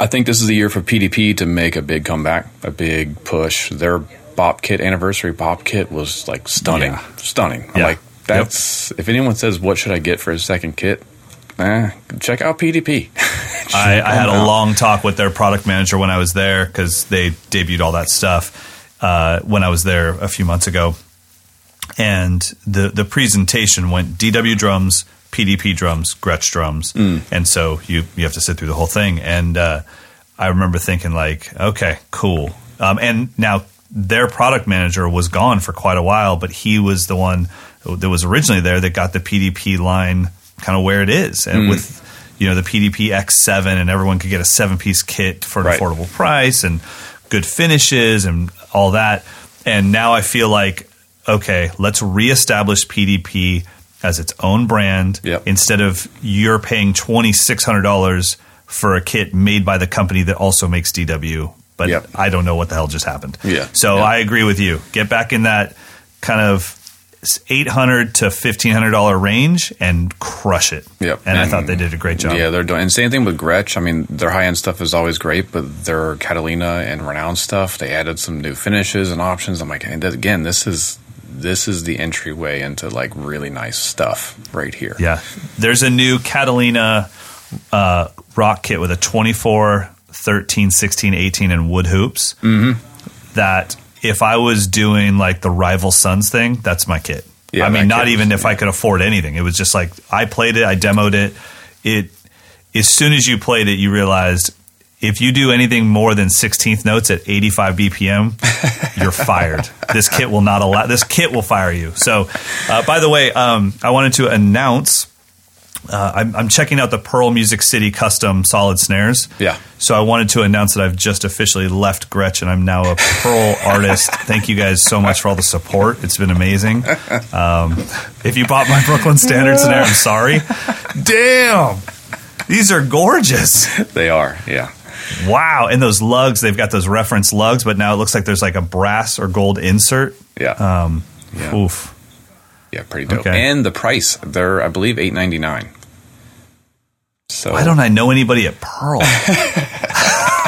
I think this is the year for PDP to make a big comeback, a big push. Their Bop Kit anniversary Bop Kit was like stunning, Yeah. stunning. I'm Yeah. like, that's if anyone says what should I get for a second kit, eh, check out PDP. [laughs] I, I had a long talk with their product manager when I was there because they debuted all that stuff uh, when I was there a few months ago, and the the presentation went DW drums, PDP drums, Gretsch drums, and so you you have to sit through the whole thing. And uh, I remember thinking like, okay, cool. Um, and now their product manager was gone for quite a while, but he was the one that was originally there that got the PDP line kind of where it is, and with you know the PDP X7, and everyone could get a seven piece kit for an Right. affordable price and good finishes and all that. And now I feel like okay, let's reestablish PDP as its own brand Yep. instead of you're paying twenty six hundred dollars for a kit made by the company that also makes DW. But Yep. I don't know what the hell just happened. Yeah. So Yeah. I agree with you. Get back in that kind of eight hundred to fifteen hundred dollar range and crush it. Yep. And, I thought they did a great job. Yeah, they're doing. And same thing with Gretsch. I mean, their high end stuff is always great, but their Catalina and Renown stuff, they added some new finishes and options. I'm like, and again, this is this is the entryway into like really nice stuff right here. Yeah. There's a new Catalina uh, rock kit with a 24, 13, 16, 18, and wood hoops Mm-hmm. that if I was doing like the Rival Sons thing, that's my kit. Yeah, I mean, not even was- if I could afford anything. It was just like I played it, I demoed it. It as soon as you played it, you realized if you do anything more than 16th notes at 85 BPM, [laughs] you're fired. This kit will not allow. This kit will fire you. So, uh, by the way, um, I wanted to announce. Uh, I'm, I'm checking out the Pearl Music City custom solid snares. Yeah. So I wanted to announce that I've just officially left Gretsch. I'm now a Pearl [laughs] artist. Thank you guys so much for all the support. It's been amazing. Um, if you bought my Brooklyn Standard snare, I'm sorry. Damn. These are gorgeous. They are, yeah. Wow. And those lugs, they've got those reference lugs, but now it looks like there's like a brass or gold insert. Yeah. Um, Yeah. Oof. Yeah, pretty dope. okay. And the price, they're I believe eight ninety nine. So Why don't I know anybody at Pearl? [laughs]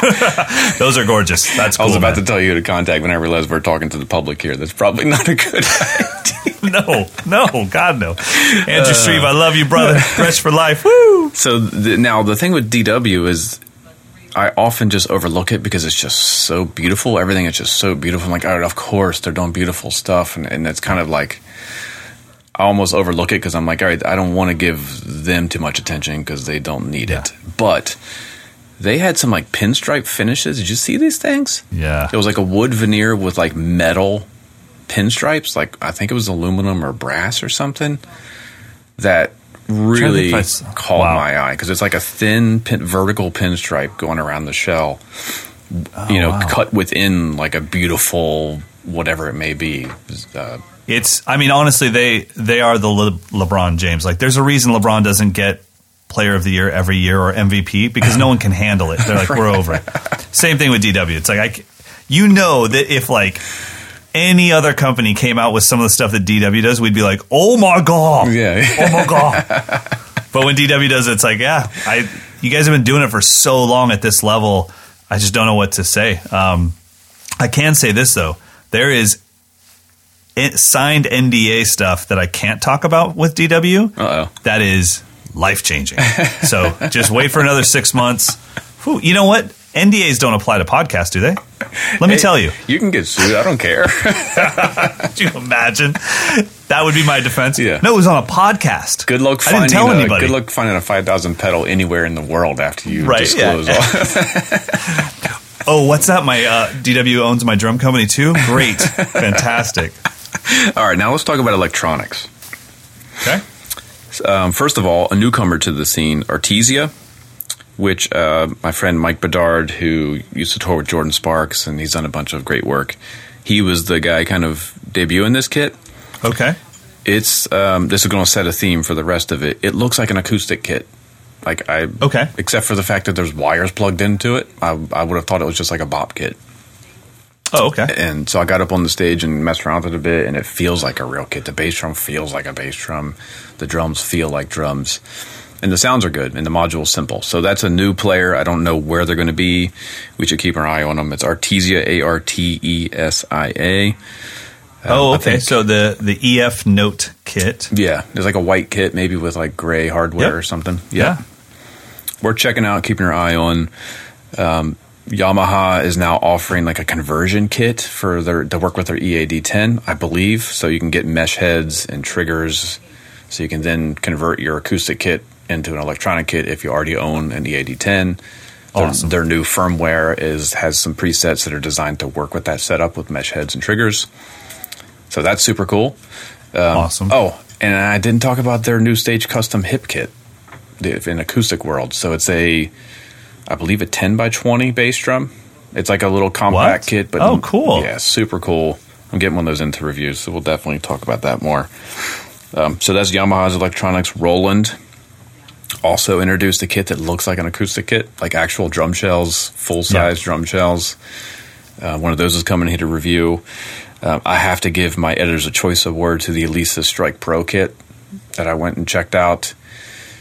[laughs] those are gorgeous. That's I was about man. to tell you to contact when I realized we're talking to the public here. That's probably not a good [laughs] idea. no, no, God, no. Andrew Uh. Shreve, I love you, brother. Fresh for life. Woo! So the, now the thing with DW is I often just overlook it because it's just so beautiful. Everything is just so beautiful. I'm like, oh, of course they're doing beautiful stuff, and, and it's kind of like I almost overlook it because I'm like, all right, I don't want to give them too much attention because they don't need it. But they had some like pinstripe finishes. Did you see these things? Yeah. It was like a wood veneer with like metal pinstripes, like I think it was aluminum or brass or something. That really if I s- caught wow. my eye because it's like a thin pin, vertical pinstripe going around the shell. you know, Oh, wow. cut within like a beautiful whatever it may be. Uh, It's. I mean, honestly, they they are the Le- LeBron James. Like, there's a reason LeBron doesn't get Player of the Year every year or MVP because no one can handle it. They're like, we're over it. Same thing with DW. It's like I, you know that if like any other company came out with some of the stuff that DW does, we'd be like, oh my god, Yeah. oh my god. but when DW does it, it's like, yeah, I you guys have been doing it for so long at this level. I just don't know what to say. Um, I can say this though, there is signed NDA stuff that I can't talk about with DW. Uh-oh. That is life changing. so just wait for another six months. Whew, you know what? NDAs don't apply to podcasts, do they? Let me tell you. you can get sued. I don't care. [laughs] [laughs] Could you imagine? That would be my defense. Yeah. No, it was on a podcast. Good luck I didn't finding tell a, anybody. good luck finding a five thousand pedal anywhere in the world after you Right, yeah. disclose all. [laughs] Oh, what's that? My uh, DW owns my drum company too. Great, fantastic. [laughs] all right, now let's talk about electronics. Okay. Um, first of all, a newcomer to the scene, Artesia, which uh, my friend Mike Bedard, who used to tour with Jordan Sparks, and he's done a bunch of great work. He was the guy kind of debuting this kit. Okay. It's um, this is going to set a theme for the rest of it. It looks like an acoustic kit. Like I Okay. except for the fact that there's wires plugged into it. I, I would have thought it was just like a bop kit. Oh, okay. And so I got up on the stage and messed around with it a bit, and it feels like a real kit. The bass drum feels like a bass drum. The drums feel like drums. And the sounds are good, and the module's simple. So that's a new player. I don't know where they're going to be. We should keep our eye on them. It's Artesia, A R T E S I A. oh, okay. So the the EF Note kit. Yeah, there's like a white kit, maybe with like gray hardware Yep. or something. Yeah. we're checking out, keeping our eye on. Um, Yamaha is now offering like a conversion kit for their to work with their E EAD10, I believe. So you can get mesh heads and triggers, so you can then convert your acoustic kit into an electronic kit if you already own an E EAD10. Their, Awesome. their new firmware is has some presets that are designed to work with that setup with mesh heads and triggers. So that's super cool. Um, awesome. Oh, and I didn't talk about their new stage custom hip kit in acoustic world. So it's a, I believe, a 10 by 20 bass drum. It's like a little compact What? kit, but Oh, cool. Yeah, super cool. I'm getting one of those into reviews, so we'll definitely talk about that more. Um, so that's Yamaha's electronics. Roland also introduced a kit that looks like an acoustic kit, like actual drum shells, full size drum shells. Uh, one of those is coming here to review. Um, I have to give my editor's a choice of award to the Alesis Strike Pro kit that I went and checked out.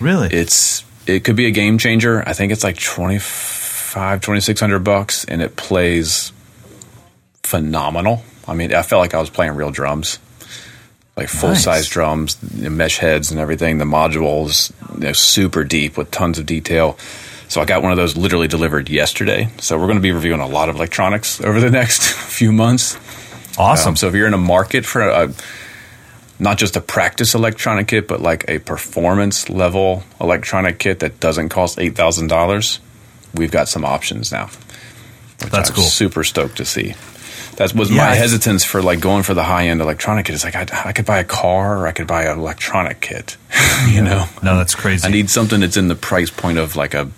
really? It's it could be a game changer. I think it's like 25 2600 bucks and it plays phenomenal. I mean, I felt like I was playing real drums. Like full size Nice. drums, the mesh heads and everything. The modules, you know, super deep with tons of detail. So I got one of those literally delivered yesterday. So we're going to be reviewing a lot of electronics over the [laughs] next few months. Awesome. Um, so if you're in a market for a, not just a practice electronic kit, but like a performance level electronic kit that doesn't cost eight thousand dollars, we've got some options now. That's I'm cool. Super stoked to see. That was Yeah, my I- hesitance for like going for the high end electronic kit. It's like I, I could buy a car or I could buy an electronic kit. [laughs] you know, No, that's crazy. I need something that's in the price point of like a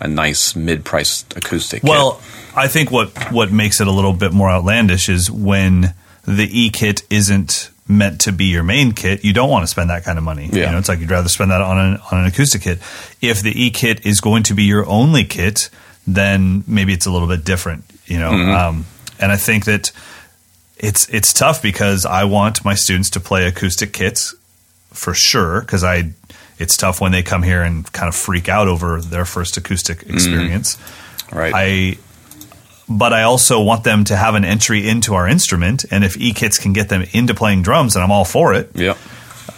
a nice mid priced acoustic. kit. Well, I think what what makes it a little bit more outlandish is when the e kit isn't meant to be your main kit. You don't want to spend that kind of money. You know, it's like you'd rather spend that on an on an acoustic kit. If the e kit is going to be your only kit, then maybe it's a little bit different. You know, um, and I think that it's it's tough because I want my students to play acoustic kits for sure because I it's tough when they come here and kind of freak out over their first acoustic experience. right. I but I also want them to have an entry into our instrument and if e-kits can get them into playing drums then I'm all for it. yep.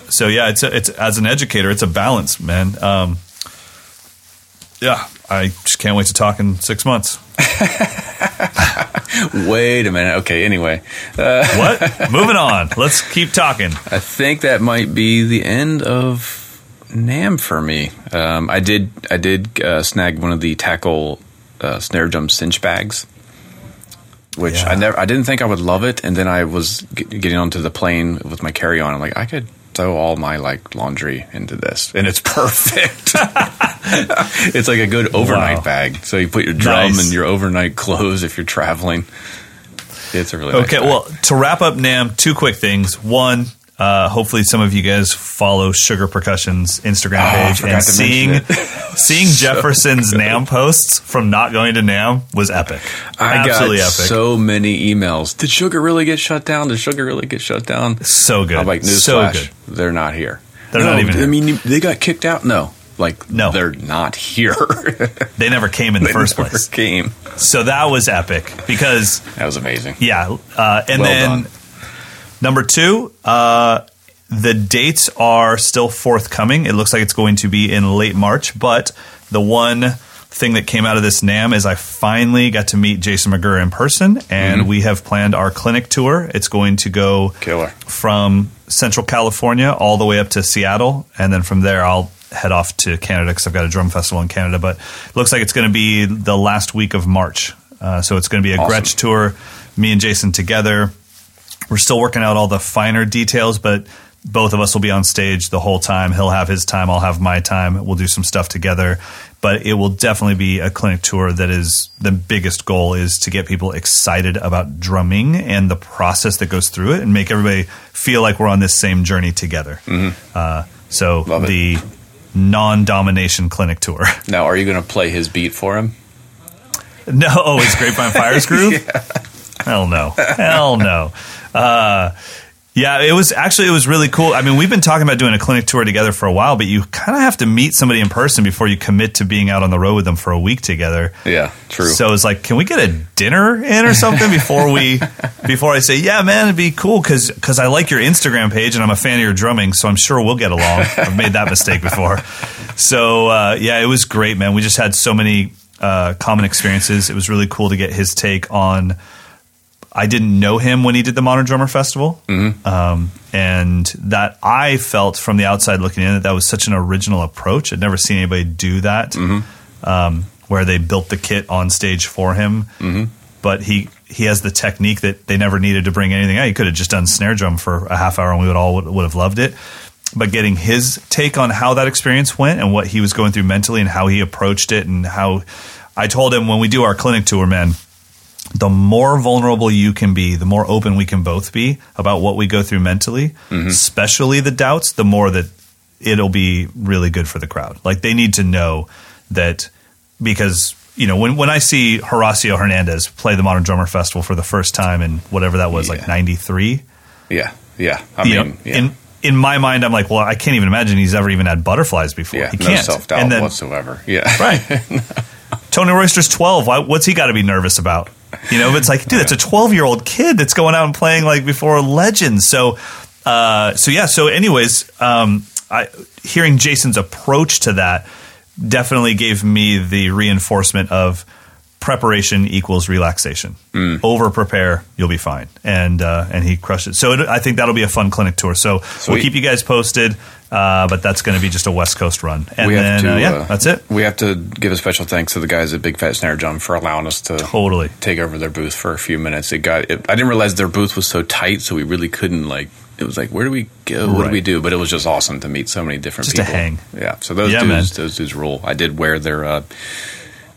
So yeah, it's a, it's as an educator, it's a balance, man. Um, yeah, I just can't wait to talk in 6 months. [laughs] Wait a minute. Okay. Anyway, What? [laughs] Moving on. Let's keep talking. I think that might be the end of NAMM for me. Um, I did I did uh, snag one of the tackle uh, snare drum cinch bags, which Yeah. I never I didn't think I would love it, and then I was get, getting onto the plane with my carry on. I'm like, I could throw all my like laundry into this, and it's [laughs] perfect. [laughs] it's like a good overnight Wow. bag. So you put your drum Nice. and your overnight clothes if you're traveling. It's a really nice Okay, bag. well, to wrap up NAMM, two quick things. One, uh, hopefully some of you guys follow Sugar Percussion's Instagram Oh, page forgot and seeing [laughs] seeing Jefferson's NAMM posts from not going to NAMM was epic. I Absolutely got epic. so many emails. Did Sugar really get shut down? Did Sugar really get shut down? So good. I'm like, so newsflash, good. they're not here. They're No, not even I mean, they got kicked out. No, like, No. they're not here. [laughs] They never came in the They first never place. Came. So that was epic because That was amazing. Yeah, uh, and Well then done. Number two, uh, the dates are still forthcoming. It looks like it's going to be in late March, but the one thing that came out of this NAMM is I finally got to meet Jason McGerr in person, and Mm-hmm. we have planned our clinic tour. It's going to go Killer. from Central California all the way up to Seattle, and then from there I'll head off to Canada because I've got a drum festival in Canada. But it looks like it's going to be the last week of March, uh, so it's going to be a Awesome. Gretsch tour. Me and Jason together. We're still working out all the finer details, but both of us will be on stage the whole time. He'll have his time, I'll have my time. We'll do some stuff together. But it will definitely be a clinic tour that is the biggest goal is to get people excited about drumming and the process that goes through it and make everybody feel like we're on this same journey together. Uh, so Mm-hmm. Love it. the non domination clinic tour. Now, are you going to play his beat for him? No, oh, it's Grapevine Fires [laughs] Groove. Hell no, hell no. Uh, yeah, it was actually it was really cool. I mean, we've been talking about doing a clinic tour together for a while, but you kind of have to meet somebody in person before you commit to being out on the road with them for a week together. Yeah, true. So it's like, can we get a dinner in or something before we [laughs] before I say, yeah, man, it'd be cool because because I like your Instagram page and I'm a fan of your drumming, so I'm sure we'll get along. I've made that mistake before. So uh, yeah, it was great, man. We just had so many uh, common experiences. It was really cool to get his take on. I didn't know him when he did the Modern Drummer Festival, um, and that I felt from the outside looking in that that was such an original approach. I'd never seen anybody do that, um, where they built the kit on stage for him. But he he has the technique that they never needed to bring anything out. He could have just done snare drum for a half hour, and we would all would, would have loved it. But getting his take on how that experience went and what he was going through mentally and how he approached it and how I told him when we do our clinic tour, man, the more vulnerable you can be, the more open we can both be about what we go through mentally, mm-hmm. especially the doubts, the more that it'll be really good for the crowd. Like they need to know that because, you know, when, when I see Horacio Hernandez play the Modern Drummer Festival for the first time in whatever that was, like 93, yeah, yeah. I mean, know, yeah. in, in my mind, I'm like, well, I can't even imagine he's ever even had butterflies before. yeah, he no can't. self doubt And then- whatsoever. Yeah, Right. [laughs] Tony Royster's 12. Why, what's he got to be nervous about? You know, but it's like, dude, it's a 12 year old kid that's going out and playing like before legends. So, uh, so yeah. So, anyways, um, I, hearing Jason's approach to that definitely gave me the reinforcement of preparation equals relaxation. Hmm. Over prepare, you'll be fine. And uh, and he crushed it. So it, I think that'll be a fun clinic tour. So we'll keep you guys posted. Uh, but that's going to be just a West Coast run. And we then to. uh, yeah, uh, that's it. We have to give a special thanks to the guys at Big Fat Snare Drum for allowing us to Totally. take over their booth for a few minutes. It got. It, I didn't realize their booth was so tight, so we really couldn't like. It was like, where do we go? What do we do? But it was just awesome to meet so many different Just to people. hang. Yeah. So those Yeah, dudes, man. those dudes rule. I did wear their. Uh,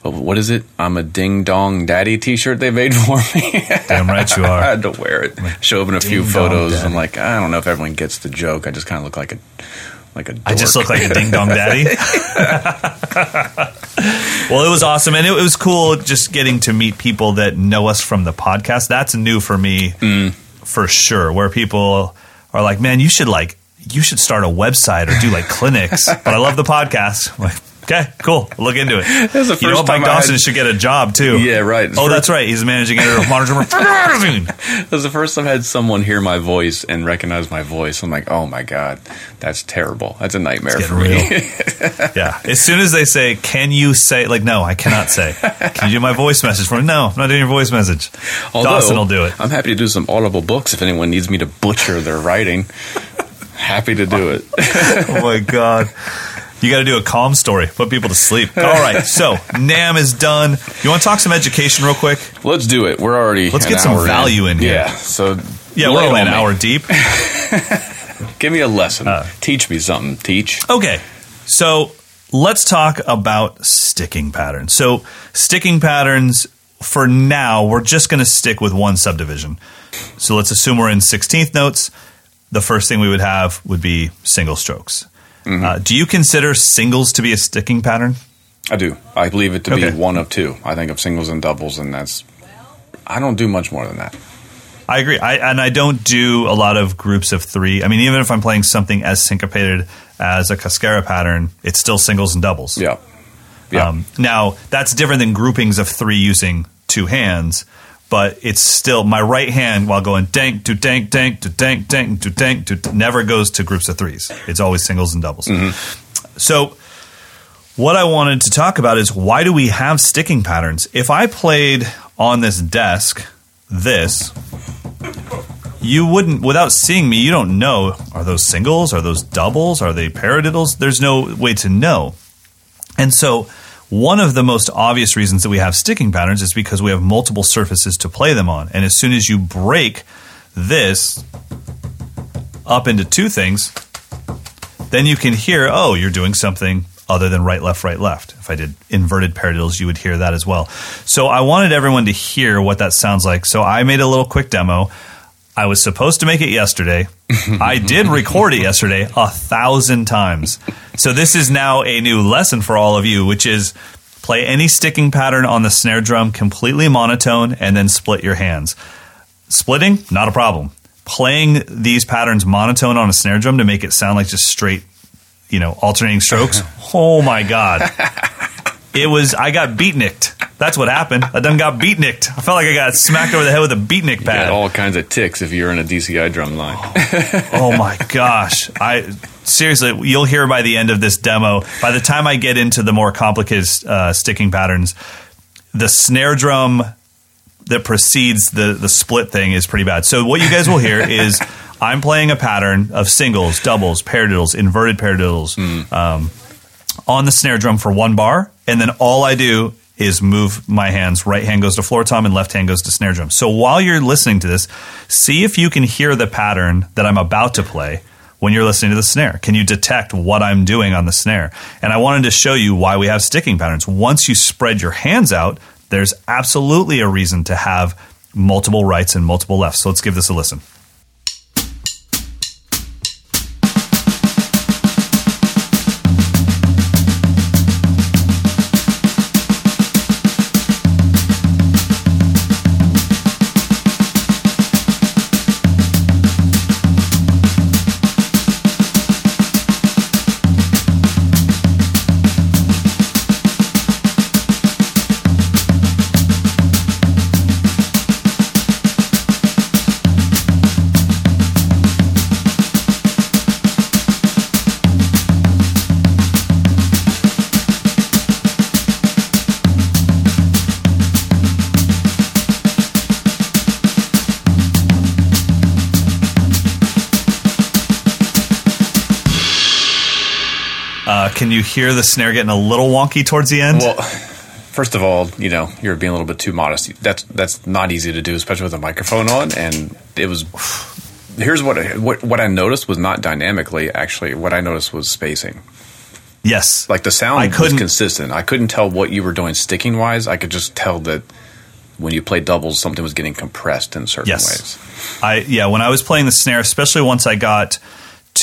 what is it? I'm a ding dong daddy T-shirt they made [laughs] for me. Damn right you [laughs] I are. had to wear it. Show up in a few photos. daddy. I'm like, I don't know if everyone gets the joke. I just kind of look like a like a. I just look like a ding dong daddy. [laughs] well, it was awesome, and it, was cool just getting to meet people that know us from the podcast. That's new for me, Mm. for sure. Where people are like, "Man, you should like, you should start a website or do like clinics." But I love the podcast. I'm like, okay, cool. Look into it. [laughs] was the you know, first Mike I Dawson had- should get a job too. Yeah, right. Oh, that's right. He's the managing editor of Modern Magazine. It [laughs] was the first time I had someone hear my voice and recognize my voice. I'm like, oh my god, that's terrible. That's a nightmare It's for getting me. [laughs] Yeah. As soon as they say, "Can you say?" Like, no, I cannot say. Can you do my voice message for me? No, I'm not doing your voice message. Although, Dawson will do it. I'm happy to do some Audible books if anyone needs me to butcher their writing. happy to do it. oh my god. You got to do a calm story, put people to sleep. All right, so NAMM is done. You want to talk some education real quick? Let's do it. We're already. Let's get some value in here. Yeah. So Yeah, we're only an me. hour deep. [laughs] Give me a lesson. Uh. Teach me something. Teach. Okay, so let's talk about sticking patterns. So, sticking patterns, for now, we're just going to stick with one subdivision. So, let's assume we're in 16th notes. The first thing we would have would be single strokes. Uh, do you consider singles to be a sticking pattern? I do. I believe it to Okay. be one of two. I think of singles and doubles, and that's. I don't do much more than that. I agree. I, and I don't do a lot of groups of three. I mean, even if I'm playing something as syncopated as a Cascara pattern, it's still singles and doubles. Yeah. Yeah. Um, now, that's different than groupings of three using two hands, but it's still my right hand while going dank to dank dank to dank dank to dank to never goes to groups of threes. It's always singles and doubles. Mm-hmm. So, what I wanted to talk about is why do we have sticking patterns? If I played on this desk this, you wouldn't, without seeing me, you don't know are those singles? Are those doubles? Are they paradiddles? There's no way to know. And so, one of the most obvious reasons that we have sticking patterns is because we have multiple surfaces to play them on. And as soon as you break this up into two things, then you can hear, oh, you're doing something other than right, left, right, left. If I did inverted paradiddles, you would hear that as well. So I wanted everyone to hear what that sounds like. So I made a little quick demo. I was supposed to make it yesterday. I did record it yesterday a thousand times. So this is now a new lesson for all of you, which is play any sticking pattern on the snare drum completely monotone and then split your hands. Splitting, not a problem. Playing these patterns monotone on a snare drum to make it sound like just straight, you know, alternating strokes. [laughs] oh my god. It was I got beatnicked. That's what happened. I done got beatnicked. I felt like I got smacked over the head with a beatnick You pad. got all kinds of ticks if you're in a DCI drum line. [laughs] oh my gosh. I seriously, you'll hear by the end of this demo. By the time I get into the more complicated uh, sticking patterns, the snare drum that precedes the the split thing is pretty bad. So what you guys will hear [laughs] is I'm playing a pattern of singles, doubles, paradiddles, inverted paradiddles um, on the snare drum for one bar, and then all I do is move my hands. Right hand goes to floor tom, and left hand goes to snare drum. So while you're listening to this, see if you can hear the pattern that I'm about to play when you're listening to the snare. Can you detect what I'm doing on the snare? And I wanted to show you why we have sticking patterns. Once you spread your hands out, there's absolutely a reason to have multiple rights and multiple lefts. So let's give this a listen. Hear the snare getting a little wonky towards the end? Well, first of all, you know you're being a little bit too modest. That's that's not easy to do, especially with a microphone on. And it was. Here's what I, what what I noticed was not dynamically. Actually, what I noticed was spacing. yes, Like the sound I was consistent. I couldn't tell what you were doing sticking wise. I could just tell that when you play doubles, something was getting compressed in certain Yes. ways. I yeah, when I was playing the snare, especially once I got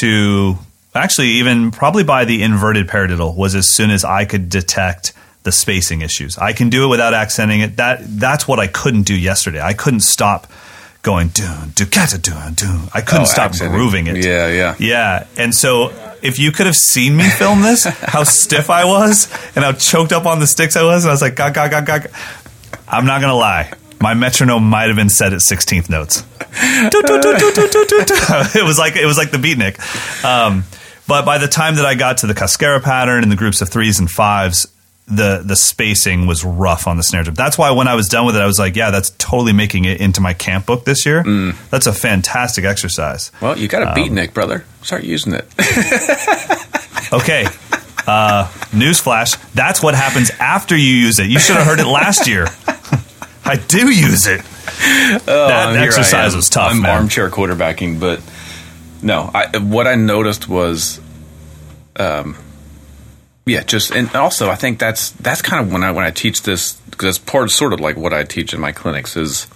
to actually even probably by the inverted paradiddle was as soon as I could detect the spacing issues. I can do it without accenting it. That that's what I couldn't do yesterday. I couldn't stop going dun do kata dun dun. I couldn't Oh, stop accenting. grooving it. Yeah, yeah. Yeah. And so if you could have seen me film this, [laughs] how stiff I was and how choked up on the sticks I was, and I was like, ga, ga, ga, ga. ga. I'm not going to lie. My metronome might have been set at 16th notes. It was like it was like the beatnik. Um, but by the time that I got to the Cascara pattern and the groups of threes and fives, the the spacing was rough on the snare drum. That's why when I was done with it, I was like, yeah, that's totally making it into my camp book this year. That's a fantastic exercise. Well, you got Um, a beatnik, brother. Start using it. [laughs] Okay. Uh, newsflash. That's what happens after you use it. You should have heard it last year. [laughs] I do use it. that Oh, I exercise was tough, I'm man. armchair quarterbacking, but no. I, what I noticed was, um, yeah, just and also I think that's that's kind of when I when I teach this because that's part sort of like what I teach in my clinics is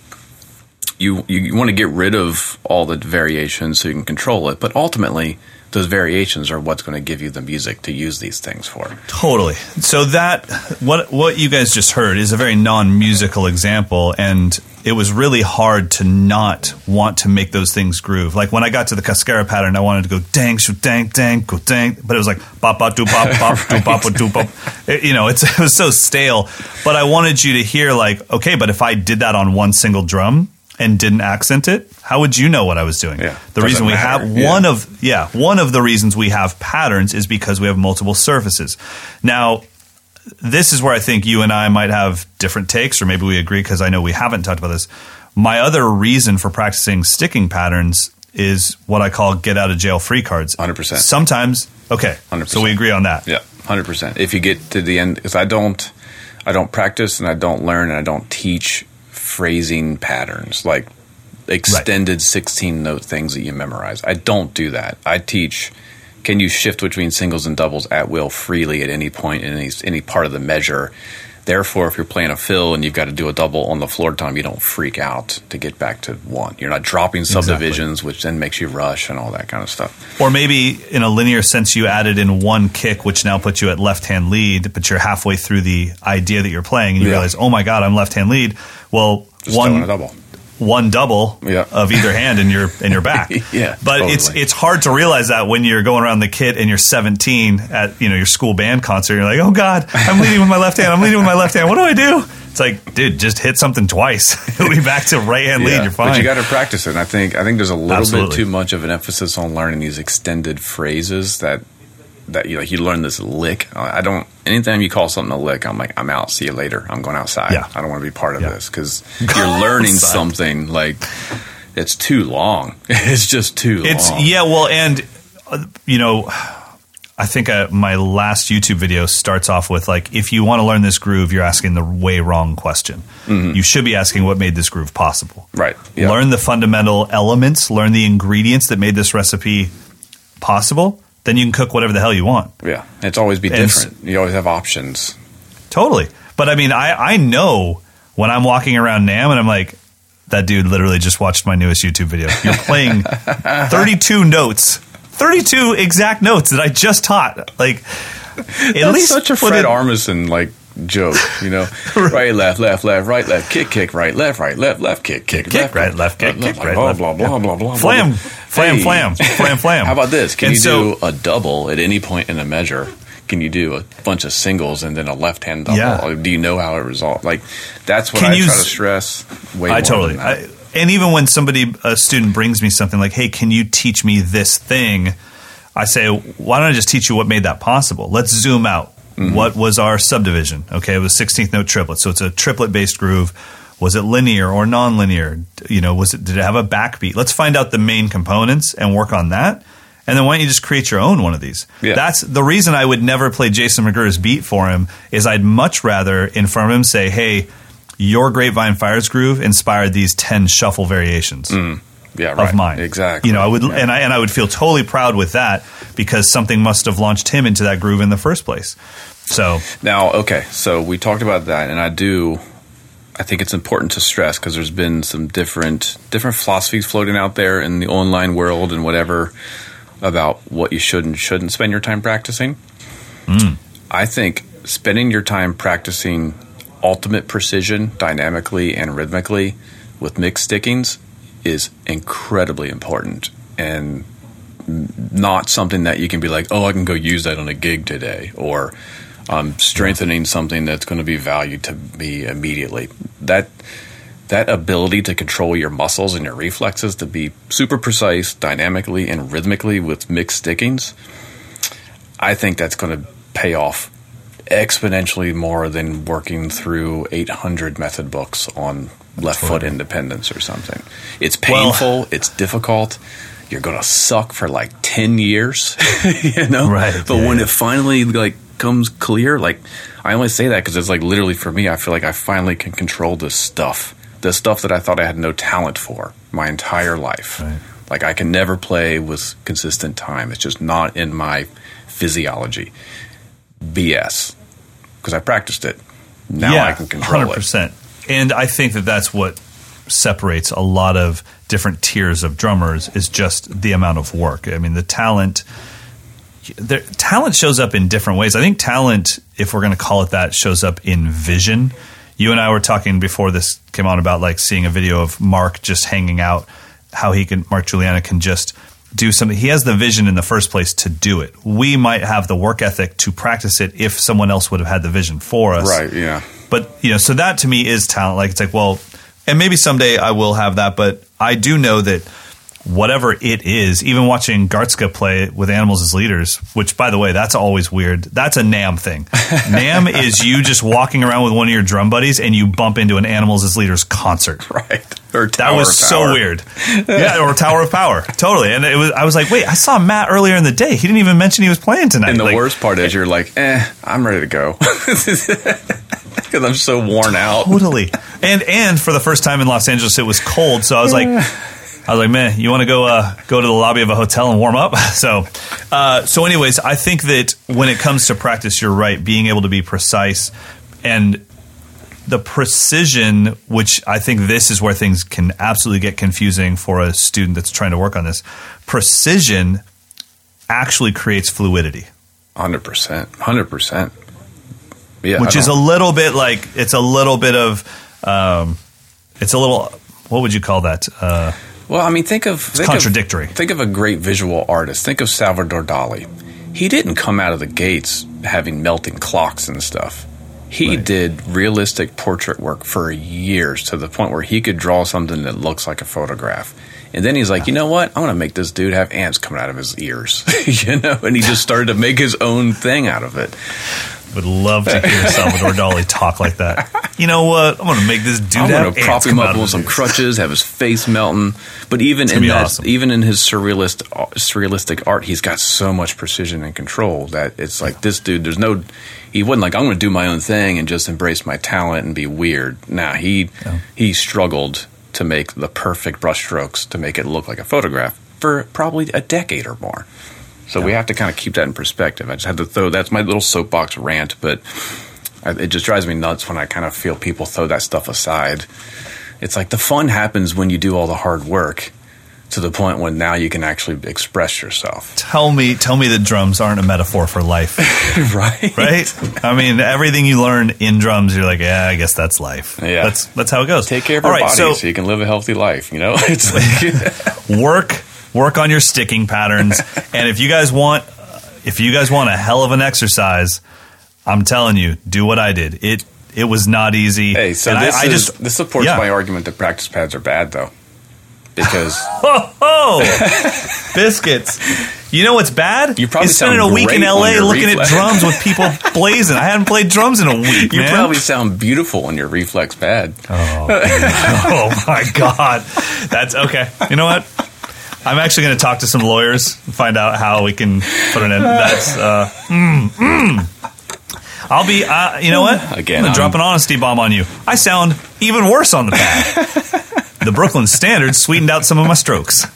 you you, you want to get rid of all the variations so you can control it, but ultimately those variations are what's going to give you the music to use these things for. Totally. So that what what you guys just heard is a very non-musical example and it was really hard to not want to make those things groove. Like when I got to the Cascara pattern, I wanted to go dang, shoot, dang, dang, go dang, but it was like bop, bop, do, bop, bop, do, [laughs] bop, do, bop. It- You know, it's, [laughs] it was so stale. But I wanted you to hear like, okay, but if I did that on one single drum and didn't accent it, how would you know what I was doing? Yeah, the reason we matter. have Yeah. one of yeah one of the reasons we have patterns is because we have multiple surfaces. Now this is where I think you and I might have different takes, or maybe we agree because I know we haven't talked about this. My other reason for practicing sticking patterns is what I call get out of jail free cards. 100%. Sometimes, okay, 100%. so we agree on that. Yeah, hundred percent. If you get to the end, because I don't, I don't practice and I don't learn and I don't teach phrasing patterns like extended sixteen note things that you memorize. I don't do that. I teach. Can you shift between singles and doubles at will freely at any point in any any part of the measure? Therefore, if you're playing a fill and you've got to do a double on the floor tom, you don't freak out to get back to one. You're not dropping subdivisions, which then makes you rush and all that kind of stuff. Or maybe in a linear sense, you added in one kick, which now puts you at left hand lead, but you're halfway through the idea that you're playing, and you Yeah. realize, oh my god, I'm left hand lead. Well, Just one a double. One double Yeah. of either hand and you're and you're back. [laughs] Yeah, But it's totally. it's hard to realize that when you're going around the kit and you're 17 at you know your school band concert, you're like, oh god, I'm leading with my left hand. I'm leading with my left hand. What do I do? It's like, dude, just hit something twice. [laughs] You'll be back to right hand lead. You're fine. But you got to practice it. And I think I think there's a little Absolutely. bit too much of an emphasis on learning these extended phrases that that you like. You learn this lick. I don't. Anytime you call something a lick, I'm like, I'm out. See you later. I'm going outside. Yeah. I don't want to be part of Yeah. this because [laughs] you're learning something like it's too long. [laughs] it's just too It's long. yeah, well, and uh, you know, I think uh, my last YouTube video starts off with like, if you want to learn this groove, you're asking the way wrong question. You should be asking what made this groove possible. Right. Yeah. Learn the fundamental elements, learn the ingredients that made this recipe possible. Then you can cook whatever the hell you want. Yeah. It's always be And s- different. You always have options. Totally. But I mean, I, I know when I'm walking around NAMM and I'm like, that dude literally just watched my newest YouTube video. You're playing [laughs] 32 notes, 32 exact notes that I just taught. Like, at That's least such a Fred it- Armisen like joke, you know. [laughs] right, left, left, left, right, left, kick, kick, right, left, right, left, left, kick, kick, Kick, right, left, kick, kick, right, blah, blah, blah, blah, blah, Flam, flam, Hey. flam, flam, flam. [laughs] How about this? Can And you so- do a double at any point in a measure? Can you do a bunch of singles and then a left hand double? Yeah. Or do you know how it resolves? Like that's what Can I you try to stress. Way I totally. I, and even when somebody, a student, brings me something like, "Hey, can you teach me this thing?" I say, "Why don't I just teach you what made that possible? Let's zoom out. Mm-hmm. What was our subdivision? Okay, it was 16th note triplet, so it's a triplet based groove. Was it linear or non-linear? You know, was it did it have a backbeat? Let's find out the main components and work on that, and then why don't you just create your own one of these? Yeah. That's the reason I would never play Jason McGerr's beat for him. Is I'd much rather in front of him say, "Hey, your Grapevine Fires groove inspired these ten shuffle variations." Yeah, right. of mine. Exactly. You know, I would Yeah. and I and I would feel totally proud with that because something must have launched him into that groove in the first place. So Now, okay, so we talked about that, and I do. I think it's important to stress because there's been some different different philosophies floating out there in the online world and whatever about what you should and shouldn't spend your time practicing. Mm. I think spending your time practicing ultimate precision, dynamically and rhythmically, with mixed stickings is incredibly important and not something that you can be like, oh, I can go use that on a gig today, or um, strengthening something that's going to be valued to me immediately. That that ability to control your muscles and your reflexes to be super precise, dynamically and rhythmically with mixed stickings, I think that's going to pay off exponentially more than working through 800 method books on left foot independence or something. It's Well- painful, it's difficult. You're going to suck for like 10 years, [laughs] you know? Right, But yeah, when yeah. it finally like comes clear, like I only say that cuz it's like literally for me I feel like I finally can control this stuff. The stuff that I thought I had no talent for my entire life. Right. Like I can never play with consistent time. It's just not in my physiology. BS. Because I practiced it. Now I can control it. 100%. And I think that that's what separates a lot of different tiers of drummers is just the amount of work. I mean, the talent talent shows up in different ways. I think talent, if we're going to call it that, shows up in vision. You and I were talking before this came on about like seeing a video of Mark just hanging out, how he can Mark Guiliana can just do something. He has the vision in the first place to do it. We might have the work ethic to practice it if someone else would have had the vision for us. Right, yeah. But you know, so that to me is talent. Like it's like, well, and maybe someday I will have that, but I do know that whatever it is, even watching Garstka play with animals as leaders, which by the way, that's always weird. That's a NAMM thing. [laughs] NAMM is you just walking around with one of your drum buddies and you bump into an animals as leaders concert. [laughs] Right. Or That was so weird. [laughs] Yeah, or Tower of Power. Totally. And it was I was like, wait, I saw Matt earlier in the day. He didn't even mention he was playing tonight. And the Like, worst part is you're like, eh, I'm ready to go. Because I'm so worn out. totally. And and for the first time in Los Angeles, it was cold, so I was like, I was like, man, you want to go uh, go to the lobby of a hotel and warm up? [laughs] So, uh, so anyways, I think that when it comes to practice, you're right. Being able to be precise and the precision, which I think this is where things can absolutely get confusing for a student that's trying to work on this. Precision actually creates fluidity. 100%. 100%. Yeah. which is a little bit like it's a little bit of um, it's a little what would you call that uh, Well, I mean, think of. think of- contradictory. think of a great visual artist. Think of Salvador Dali. He didn't come out of the gates having melting clocks and stuff. He Right. did realistic portrait work for years to the point where he could draw something that looks like a photograph. And then he's like, you know what? I'm going to make this dude have ants coming out of his ears. [laughs] you know? And he just started to make his own thing out of it. Would love to hear [laughs] Salvador Dali talk like that you know what I'm gonna make this dude I'm going to prop him up with some crutches, have his [laughs] face melting. But even in that, awesome. even in his surrealist, surrealistic art, he's got so much precision and control that it's like this dude. There's no, he wasn't like I'm going to do my own thing and just embrace my talent and be weird. Nah, he he struggled to make the perfect brushstrokes to make it look like a photograph for probably a decade or more. So we have to kind of keep that in perspective. I just had to throw that's my little soapbox rant, but I, it just drives me nuts when I kind of feel people throw that stuff aside. It's like the fun happens when you do all the hard work to the point when now you can actually express yourself. tell me tell me that drums aren't a metaphor for life [laughs] right? right I mean everything you learn in drums you're like yeah I guess that's life Yeah. that's that's how it goes Take care of all your right body so so, you can live a healthy life, you know? [laughs] It's like, [laughs] work work on your sticking patterns [laughs] and if you guys want if you guys want a hell of an exercise i'm telling you do what i did it it was not easy hey, so And this, I, I is, just this supports yeah. my argument that practice pads are bad, though. Because [laughs] oh, oh biscuits you know what's bad You probably is spending sound a week in la looking reflex. at drums with people [laughs] blazing i hadn't played drums in a week you man. probably sound beautiful on your reflex pad. oh, oh my god that's okay you know what I'm actually going to talk to some lawyers and find out how we can put an end. That's [laughs] uh, mm, mm. I'll be. Uh, you know what? Again, I'm gonna I'm- drop an honesty bomb on you. I sound even worse on the pad. [laughs] the Brooklyn Standard sweetened out some of my strokes.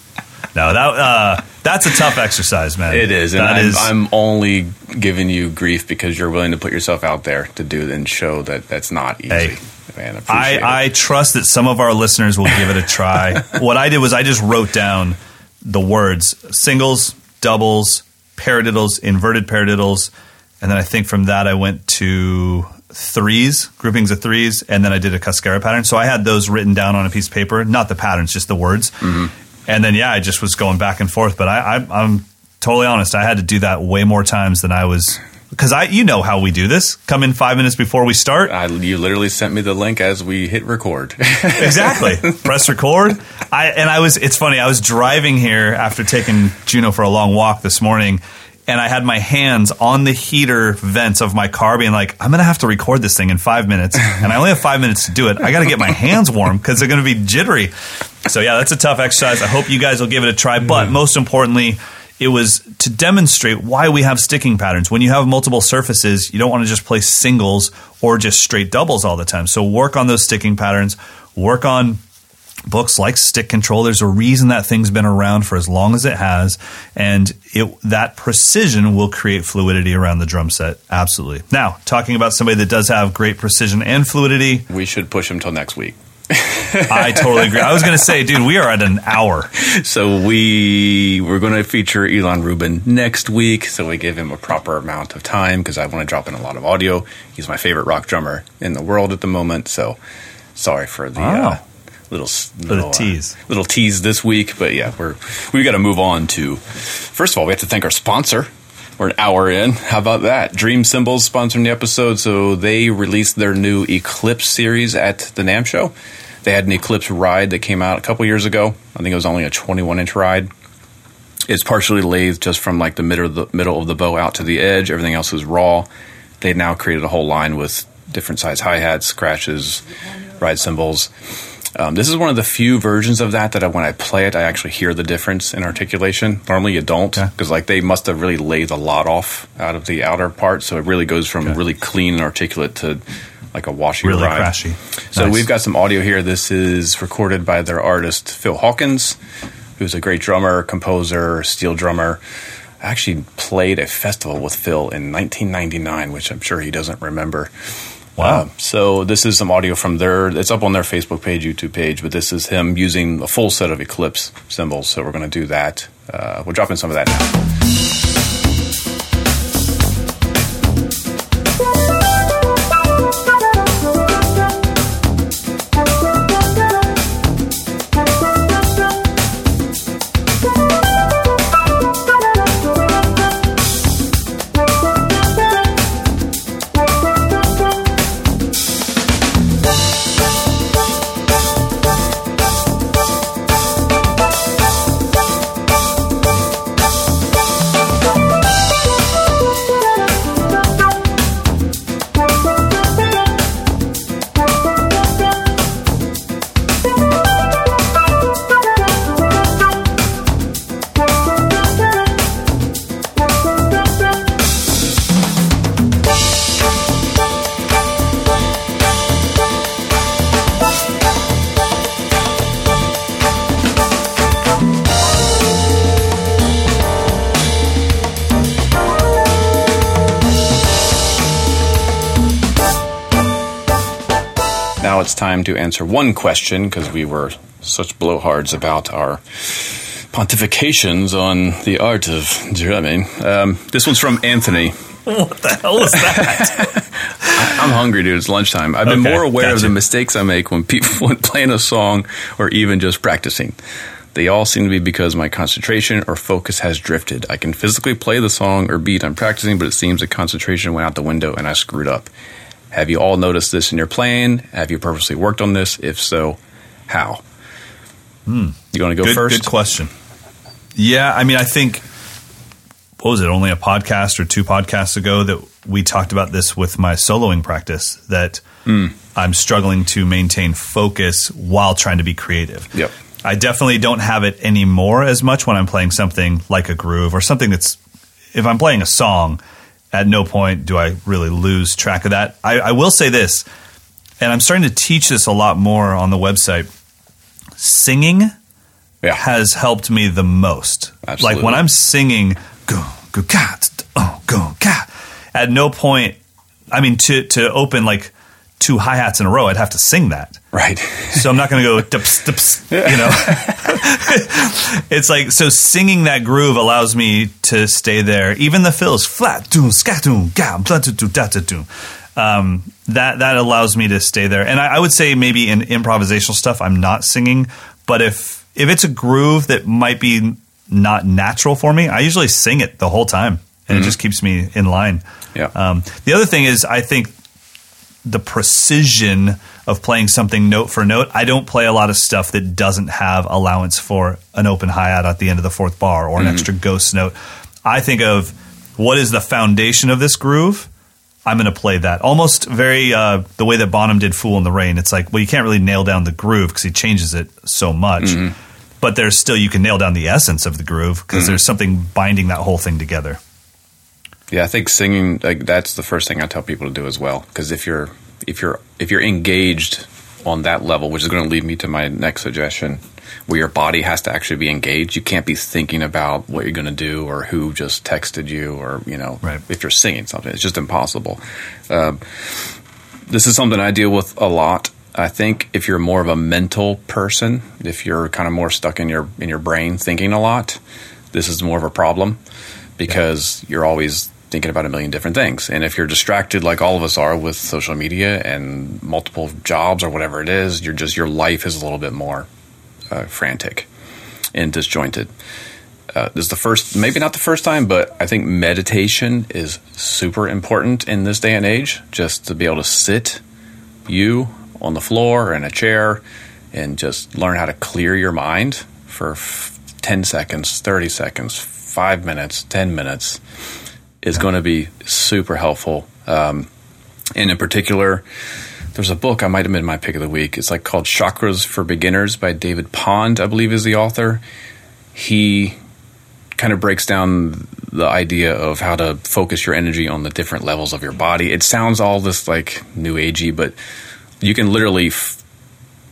No, that uh, that's a tough exercise, man. It is, and That I'm, is- I'm only giving you grief because you're willing to put yourself out there to do and show that that's not easy. Hey. Man, I. I trust that some of our listeners will give it a try. [laughs] what I did was I just wrote down the words singles, doubles, paradiddles, inverted paradiddles, and then I think from that I went to threes, groupings of threes, and then I did a Cascara pattern. So I had those written down on a piece of paper, not the patterns, just the words. Mm-hmm. And then yeah, I just was going back and forth. But I, I, I'm totally honest, I had to do that way more times than I was. Because I, you know how we do this. Come in five minutes before we start. I, you literally sent me the link as we hit record. [laughs] exactly. Press record. I and I was. It's funny. I was driving here after taking Juno for a long walk this morning, and I had my hands on the heater vents of my car, being like, "I'm going to have to record this thing in five minutes, and I only have five minutes to do it. I got to get my hands warm because they're going to be jittery." So yeah, that's a tough exercise. I hope you guys will give it a try. But mm-hmm. most importantly. It was to demonstrate why we have sticking patterns. When you have multiple surfaces, you don't want to just play singles or just straight doubles all the time. So work on those sticking patterns. Work on books like Stick Control. There's a reason that thing's been around for as long as it has, and it, that precision will create fluidity around the drum set. Absolutely. Now, talking about somebody that does have great precision and fluidity, we should push him till next week. I totally agree. I was going to say, dude, we are at an hour. So we we're going to feature Ilan Rubin next week. So we give him a proper amount of time because I want to drop in a lot of audio. He's my favorite rock drummer in the world at the moment. So sorry for the Wow. uh, little little, uh, tease. little tease this week. But yeah, we're we got to move on to. First of all, we have to thank our sponsor. We're an hour in. How about that? Dream Cymbals sponsoring the episode. So they released their new Eclipse series at the NAMM show. They had an Eclipse ride that came out a couple years ago. I think it was only a 21 inch ride. It's partially lathed just from like the middle of the middle of the bow out to the edge. Everything else is raw. They now created a whole line with different size hi hats, scratches, ride cymbals. Um, this is one of the few versions of that that I, when I play it, I actually hear the difference in articulation. Normally, you don't Okay. because like they must have really laid a lot off out of the outer part, so it really goes from Okay. really clean and articulate to like a washy Really ride. crashy. So Nice. we've got some audio here. This is recorded by their artist Phil Hawkins, who's a great drummer, composer, steel drummer. I actually played a festival with Phil in 1999, which I'm sure he doesn't remember. Wow. Um, so this is some audio from their. It's up on their Facebook page, YouTube page, but this is him using a full set of Eclipse cymbals. So we're going to do that. Uh, we'll drop in some of that now. Time to answer one question because we were such blowhards about our pontifications on the art of drumming. Um, this one's from Anthony. What the hell is that? [laughs] I'm hungry, dude. It's lunchtime. I've been Okay, more aware of the mistakes I make when people [laughs] when playing a song or even just practicing. They all seem to be because my concentration or focus has drifted. I can physically play the song or beat I'm practicing, but it seems the concentration went out the window and I screwed up. Have you all noticed this in your playing? Have you purposely worked on this? If so, how? You want to go good, first? good question. Yeah, I mean, I think what was it? Only a podcast or two podcasts ago that we talked about this with my soloing practice. That Hmm. I'm struggling to maintain focus while trying to be creative. Yep. I definitely don't have it anymore as much when I'm playing something like a groove or something that's. If I'm playing a song, at no point do I really lose track of that. I, I will say this, and I'm starting to teach this a lot more on the website. Singing Yeah. has helped me the most. Absolutely. Like when I'm singing, go go ga, t- oh go ga. At no point, I mean, to to open like two hi hats in a row, I'd have to sing that. Right. So I'm not going to go dips dips. You know, [laughs] it's like so singing that groove allows me to stay there. Even the fills flat doom scat doom ga blah do do da da doom. Um, that that allows me to stay there. And I, I would say maybe in improvisational stuff, I'm not singing. But if if it's a groove that might be not natural for me, I usually sing it the whole time, and it just keeps me in line. Yeah. Um, the other thing is, I think the precision of playing something note for note. I don't play a lot of stuff that doesn't have allowance for an open hi hat at the end of the fourth bar or an mm-hmm. extra ghost note. I think of what is the foundation of this groove. I'm going to play that almost very uh, the way that Bonham did "Fool in the Rain." It's like, well, you can't really nail down the groove because he changes it so much, mm-hmm. but there's still you can nail down the essence of the groove because mm-hmm. there's something binding that whole thing together. Yeah, I think singing like that's the first thing I tell people to do as well. Because if you're if you're if you're engaged on that level, which is going to lead me to my next suggestion, where your body has to actually be engaged. You can't be thinking about what you're going to do or who just texted you or you know Right. if you're singing something. It's just impossible. Um, this is something I deal with a lot. I think if you're more of a mental person, if you're kind of more stuck in your in your brain thinking a lot, this is more of a problem because you're always thinking about a million different things. And if you're distracted like all of us are with social media and multiple jobs or whatever it is, you're just your life is a little bit more uh, frantic and disjointed. Uh, this is the first, maybe not the first time, but I think meditation is super important in this day and age. Just to be able to sit, you on the floor or in a chair, and just learn how to clear your mind for f- 10 seconds, 30 seconds, five minutes, 10 minutes is going to be super helpful. Um, and in particular, there's a book I might have been my pick of the week. It's like called Chakras for Beginners by David Pond, I believe is the author. He kind of breaks down the idea of how to focus your energy on the different levels of your body. It sounds all this like new agey, but you can literally f-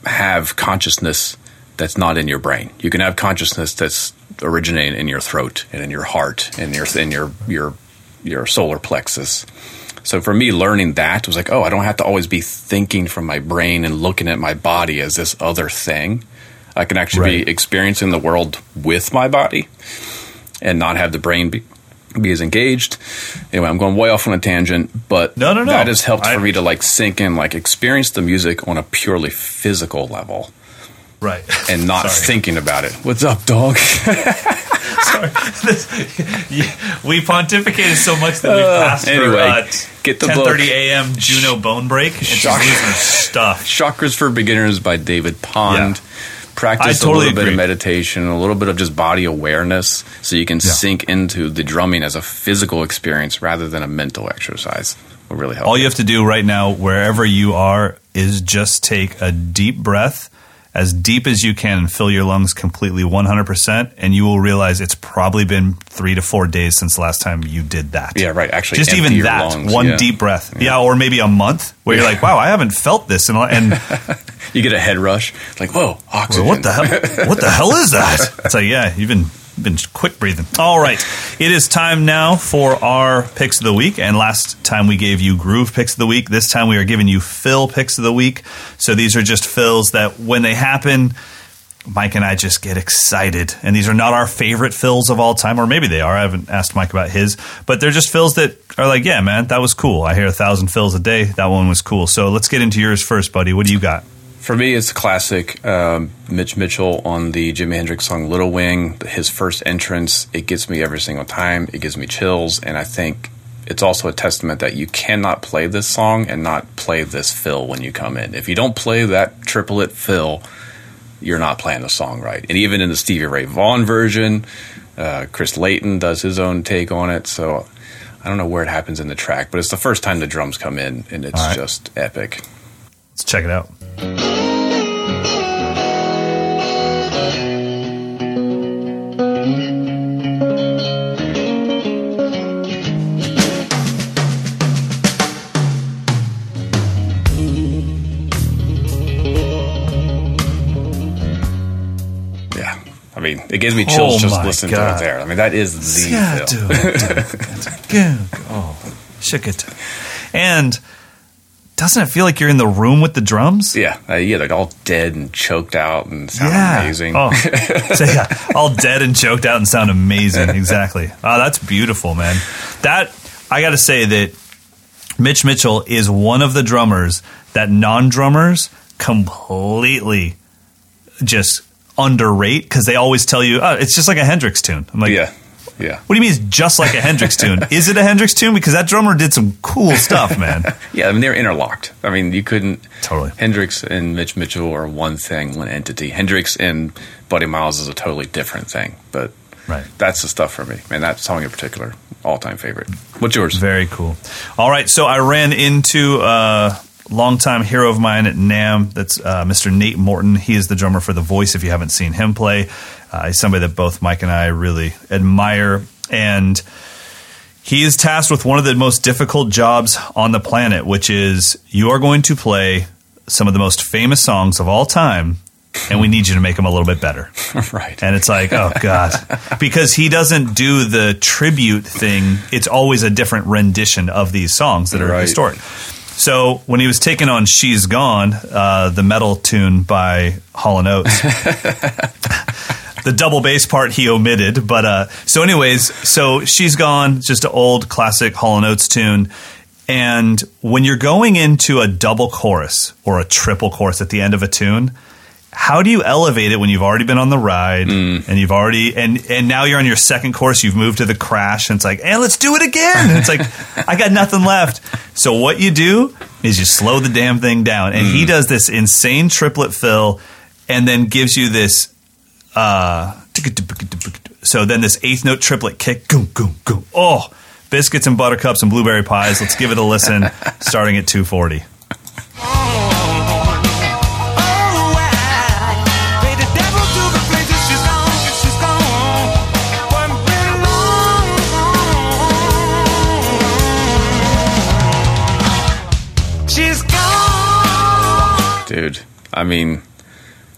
have consciousness that's not in your brain. You can have consciousness that's originating in your throat and in your heart and your in your your your solar plexus. So for me, learning that was like, oh, I don't have to always be thinking from my brain and looking at my body as this other thing. I can actually Right. be experiencing the world with my body and not have the brain be, be as engaged. Anyway, I'm going way off on a tangent, but No, no, no. that has helped I- for me to like sink in, like experience the music on a purely physical level Right. and not Sorry. thinking about it. What's up, dog? [laughs] Sorry. [laughs] Yeah, we pontificated so much that we passed anyway, for uh, get the 10:30 a.m. Juno bone break Shock. stuff. [laughs] Chakras for Beginners by David Pond. Yeah. Practice totally a little bit agree. of meditation, a little bit of just body awareness, so you can sink into the drumming as a physical experience rather than a mental exercise. Will really help. All you have to do right now, wherever you are, is just take a deep breath, as deep as you can, and fill your lungs completely 100%, and you will realize it's probably been three to four days since the last time you did that. Yeah, right. Actually, just even that lungs, one yeah. deep breath, yeah. or maybe a month where you're like, wow, I haven't felt this, in a- and [laughs] You get a head rush, like whoa, oxygen. Well, what the hell? What the hell is that? [laughs] It's like, yeah, you've been been quick breathing. All right, it is time now for our picks of the week. And last time we gave you groove picks of the week. This time we are giving you fill picks of the week. So these are just fills that when they happen. Mike and I just get excited. And these are not our favorite fills of all time, or maybe they are. I haven't asked Mike about his, but they're just fills that are like, yeah, man, that was cool. I hear a thousand fills a day. That one was cool. So let's get into yours first, buddy. What do you got? For me, it's a classic. Um, Mitch Mitchell on the Jimi Hendrix song "Little Wing." His first entrance, it gets me every single time. It gives me chills, and I think it's also a testament that you cannot play this song and not play this fill when you come in. If you don't play that triplet fill, you're not playing the song right. And even in the Stevie Ray Vaughan version, uh, Chris Layton does his own take on it. So I don't know where it happens in the track, but it's the first time the drums come in, and it's right. just epic. Let's check it out. I mean, it gives me chills oh just listening God. to it there. I mean, that is the yeah, film. Dude, dude. oh, shit. And doesn't it feel like you're in the room with the drums? Yeah, uh, yeah, like all dead and choked out and sound amazing. Oh, [laughs] so yeah, all dead and choked out and sound amazing. [laughs] Exactly. Oh, that's beautiful, man. That I got to say that Mitch Mitchell is one of the drummers that non-drummers completely just underrate because they always tell you, "Oh, it's just like a Hendrix tune." I'm like, yeah, yeah, What do you mean it's just like a Hendrix tune? [laughs] Is it a Hendrix tune? Because that drummer did some cool stuff, [laughs] man. yeah. I mean, they're interlocked. I mean, you couldn't. Totally. Hendrix and Mitch Mitchell are one thing, one entity. Hendrix and Buddy Miles is a totally different thing. But Right. that's the stuff for me. And that song in particular, all time favorite. What's yours? Very cool. All right, so I ran into a longtime hero of mine at NAMM. That's uh, Mr. Nate Morton. He is the drummer for The Voice. If you haven't seen him play, uh, he's somebody that both Mike and I really admire, and he is tasked with one of the most difficult jobs on the planet, which is you are going to play some of the most famous songs of all time, and we need you to make them a little bit better. [laughs] right. And it's like, oh God. Because he doesn't do the tribute thing. It's always a different rendition of these songs that are Right. historic. So when he was taking on She's Gone, uh, the metal tune by Hall & Oates, [laughs] the double bass part he omitted. But uh, so, anyways, so She's Gone, just an old classic Hall & Oates tune. And when you're going into a double chorus or a triple chorus at the end of a tune, how do you elevate it when you've already been on the ride and you've already and and now you're on your second course you've moved to the crash and it's like and let's do it again and it's like [laughs] i got nothing left so what you do is you slow the damn thing down and he does this insane triplet fill and then gives you this uh so then this eighth note triplet kick goom goom goom oh biscuits and buttercups and blueberry pies let's give it a listen [laughs] starting at 240 Oh, I pray the devil to the places she's gone, she's gone. For a very long. She's gone. Dude, I mean,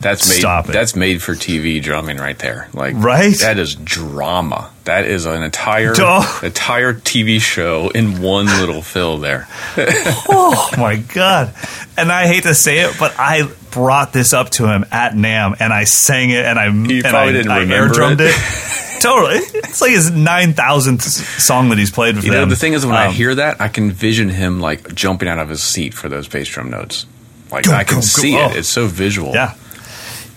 that's made Stop it. that's made for TV drumming right there. Like Right? that is drama. That is an entire [laughs] Oh. entire TV show in one little fill there. [laughs] Oh my god! And I hate to say it, but I brought this up to him at NAMM, and I sang it, and I He and I, didn't I air drummed it. it. [laughs] totally, it's like his nine thousandth song that he's played with You know, the thing is when I Um, hear that, I can vision him like jumping out of his seat for those bass drum notes. Like Go, I can go, go. see Oh. it. It's so visual. Yeah.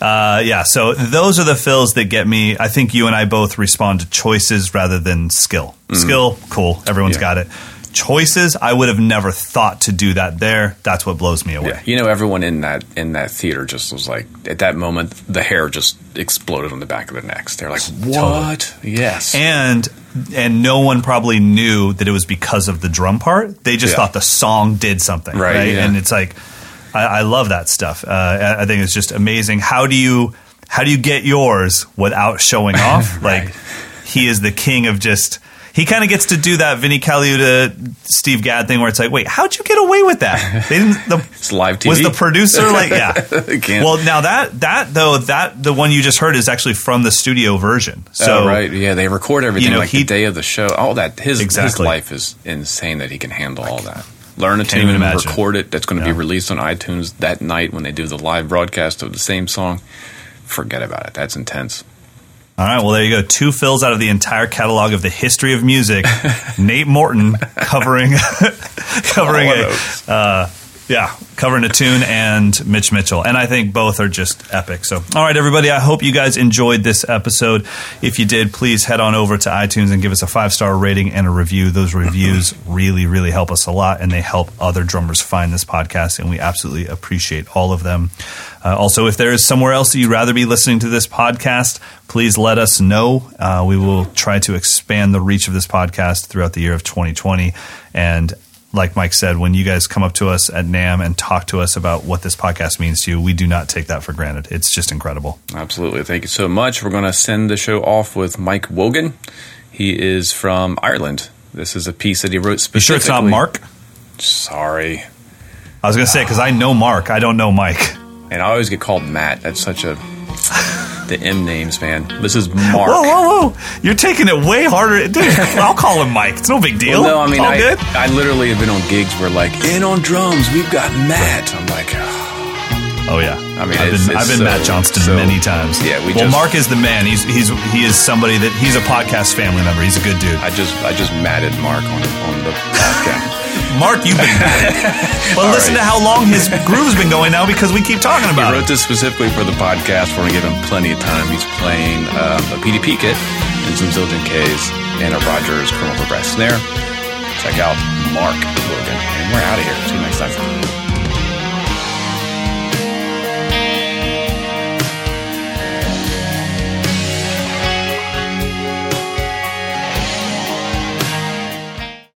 Uh, yeah, so those are the fills that get me. I think you and I both respond to choices rather than skill. Skill, cool, everyone's Mm-hmm. Yeah. got it. Choices, I would have never thought to do that there. That's what blows me away. Yeah, you know, everyone in that in that theater just was like, at that moment, the hair just exploded on the back of their necks. They're like, "What? Yes." and and no one probably knew that it was because of the drum part. They just Yeah. thought the song did something, Right, right? And it's like, I, I love that stuff. Uh, I I think it's just amazing. How do you how do you get yours without showing [laughs] off? Like he is the king of just. He kind of gets to do that Vinnie Colaiuta, Steve Gadd thing where it's like, wait, how'd you get away with that? [laughs] They didn't. The, It's live TV. was the producer like, yeah? [laughs] Well, now that that though that the one you just heard is actually from the studio version. So oh, right, yeah, they record everything you know, like he- the day of the show. All that his his Exactly. life is insane that he can handle all that. Learn a Can't tune, imagine. record it. That's going to Yeah. be released on iTunes that night when they do the live broadcast of the same song. Forget about it. That's intense. All right, well, there you go. Two fills out of the entire catalog of the history of music. [laughs] Nate Morton covering [laughs] [laughs] covering a uh, yeah, covering a tune and Mitch Mitchell, and I think both are just epic. So, all right, everybody, I hope you guys enjoyed this episode. If you did, please head on over to iTunes and give us a five star rating and a review. Those reviews [laughs] really, really help us a lot, and they help other drummers find this podcast, and we absolutely appreciate all of them. Uh, also, if there is somewhere else that you'd rather be listening to this podcast, please let us know. Uh, we will try to expand the reach of this podcast throughout the year of 2020. And like Mike said, when you guys come up to us at NAMM and talk to us about what this podcast means to you, we do not take that for granted. It's just incredible. Absolutely. Thank you so much. We're going to send the show off with Mike Wogan. He is from Ireland. This is a piece that he wrote You specifically. sure it's not Mark? Sorry. I was going to say, because I know Mark, I don't know Mike. And I always get called Matt. That's such a the M names, man. This is Mark. Whoa, whoa, whoa! You're taking it way harder, dude. I'll call him Mike. It's no big deal. Well, no, I mean, I, good. I literally have been on gigs where like, in on drums, we've got Matt. I'm like, oh, Oh yeah. I mean, I've it's- been, it's I've been so- Matt Johnston so- many times. Yeah, we well, just- Mark is the man. He's he's he is somebody that he's a podcast family member. He's a good dude. I just I just matted Mark on on the podcast. Mark, you've been mad. But [laughs] listen right. to how long his groove's been going now because we keep talking about it. I wrote it. this specifically for the podcast. We're gonna give him plenty of time. He's playing um, a PDP kit and some Zildjian K's and a Rogers Colonel for brass snare. Check out Mark Logan, and we're out of here. See you next time.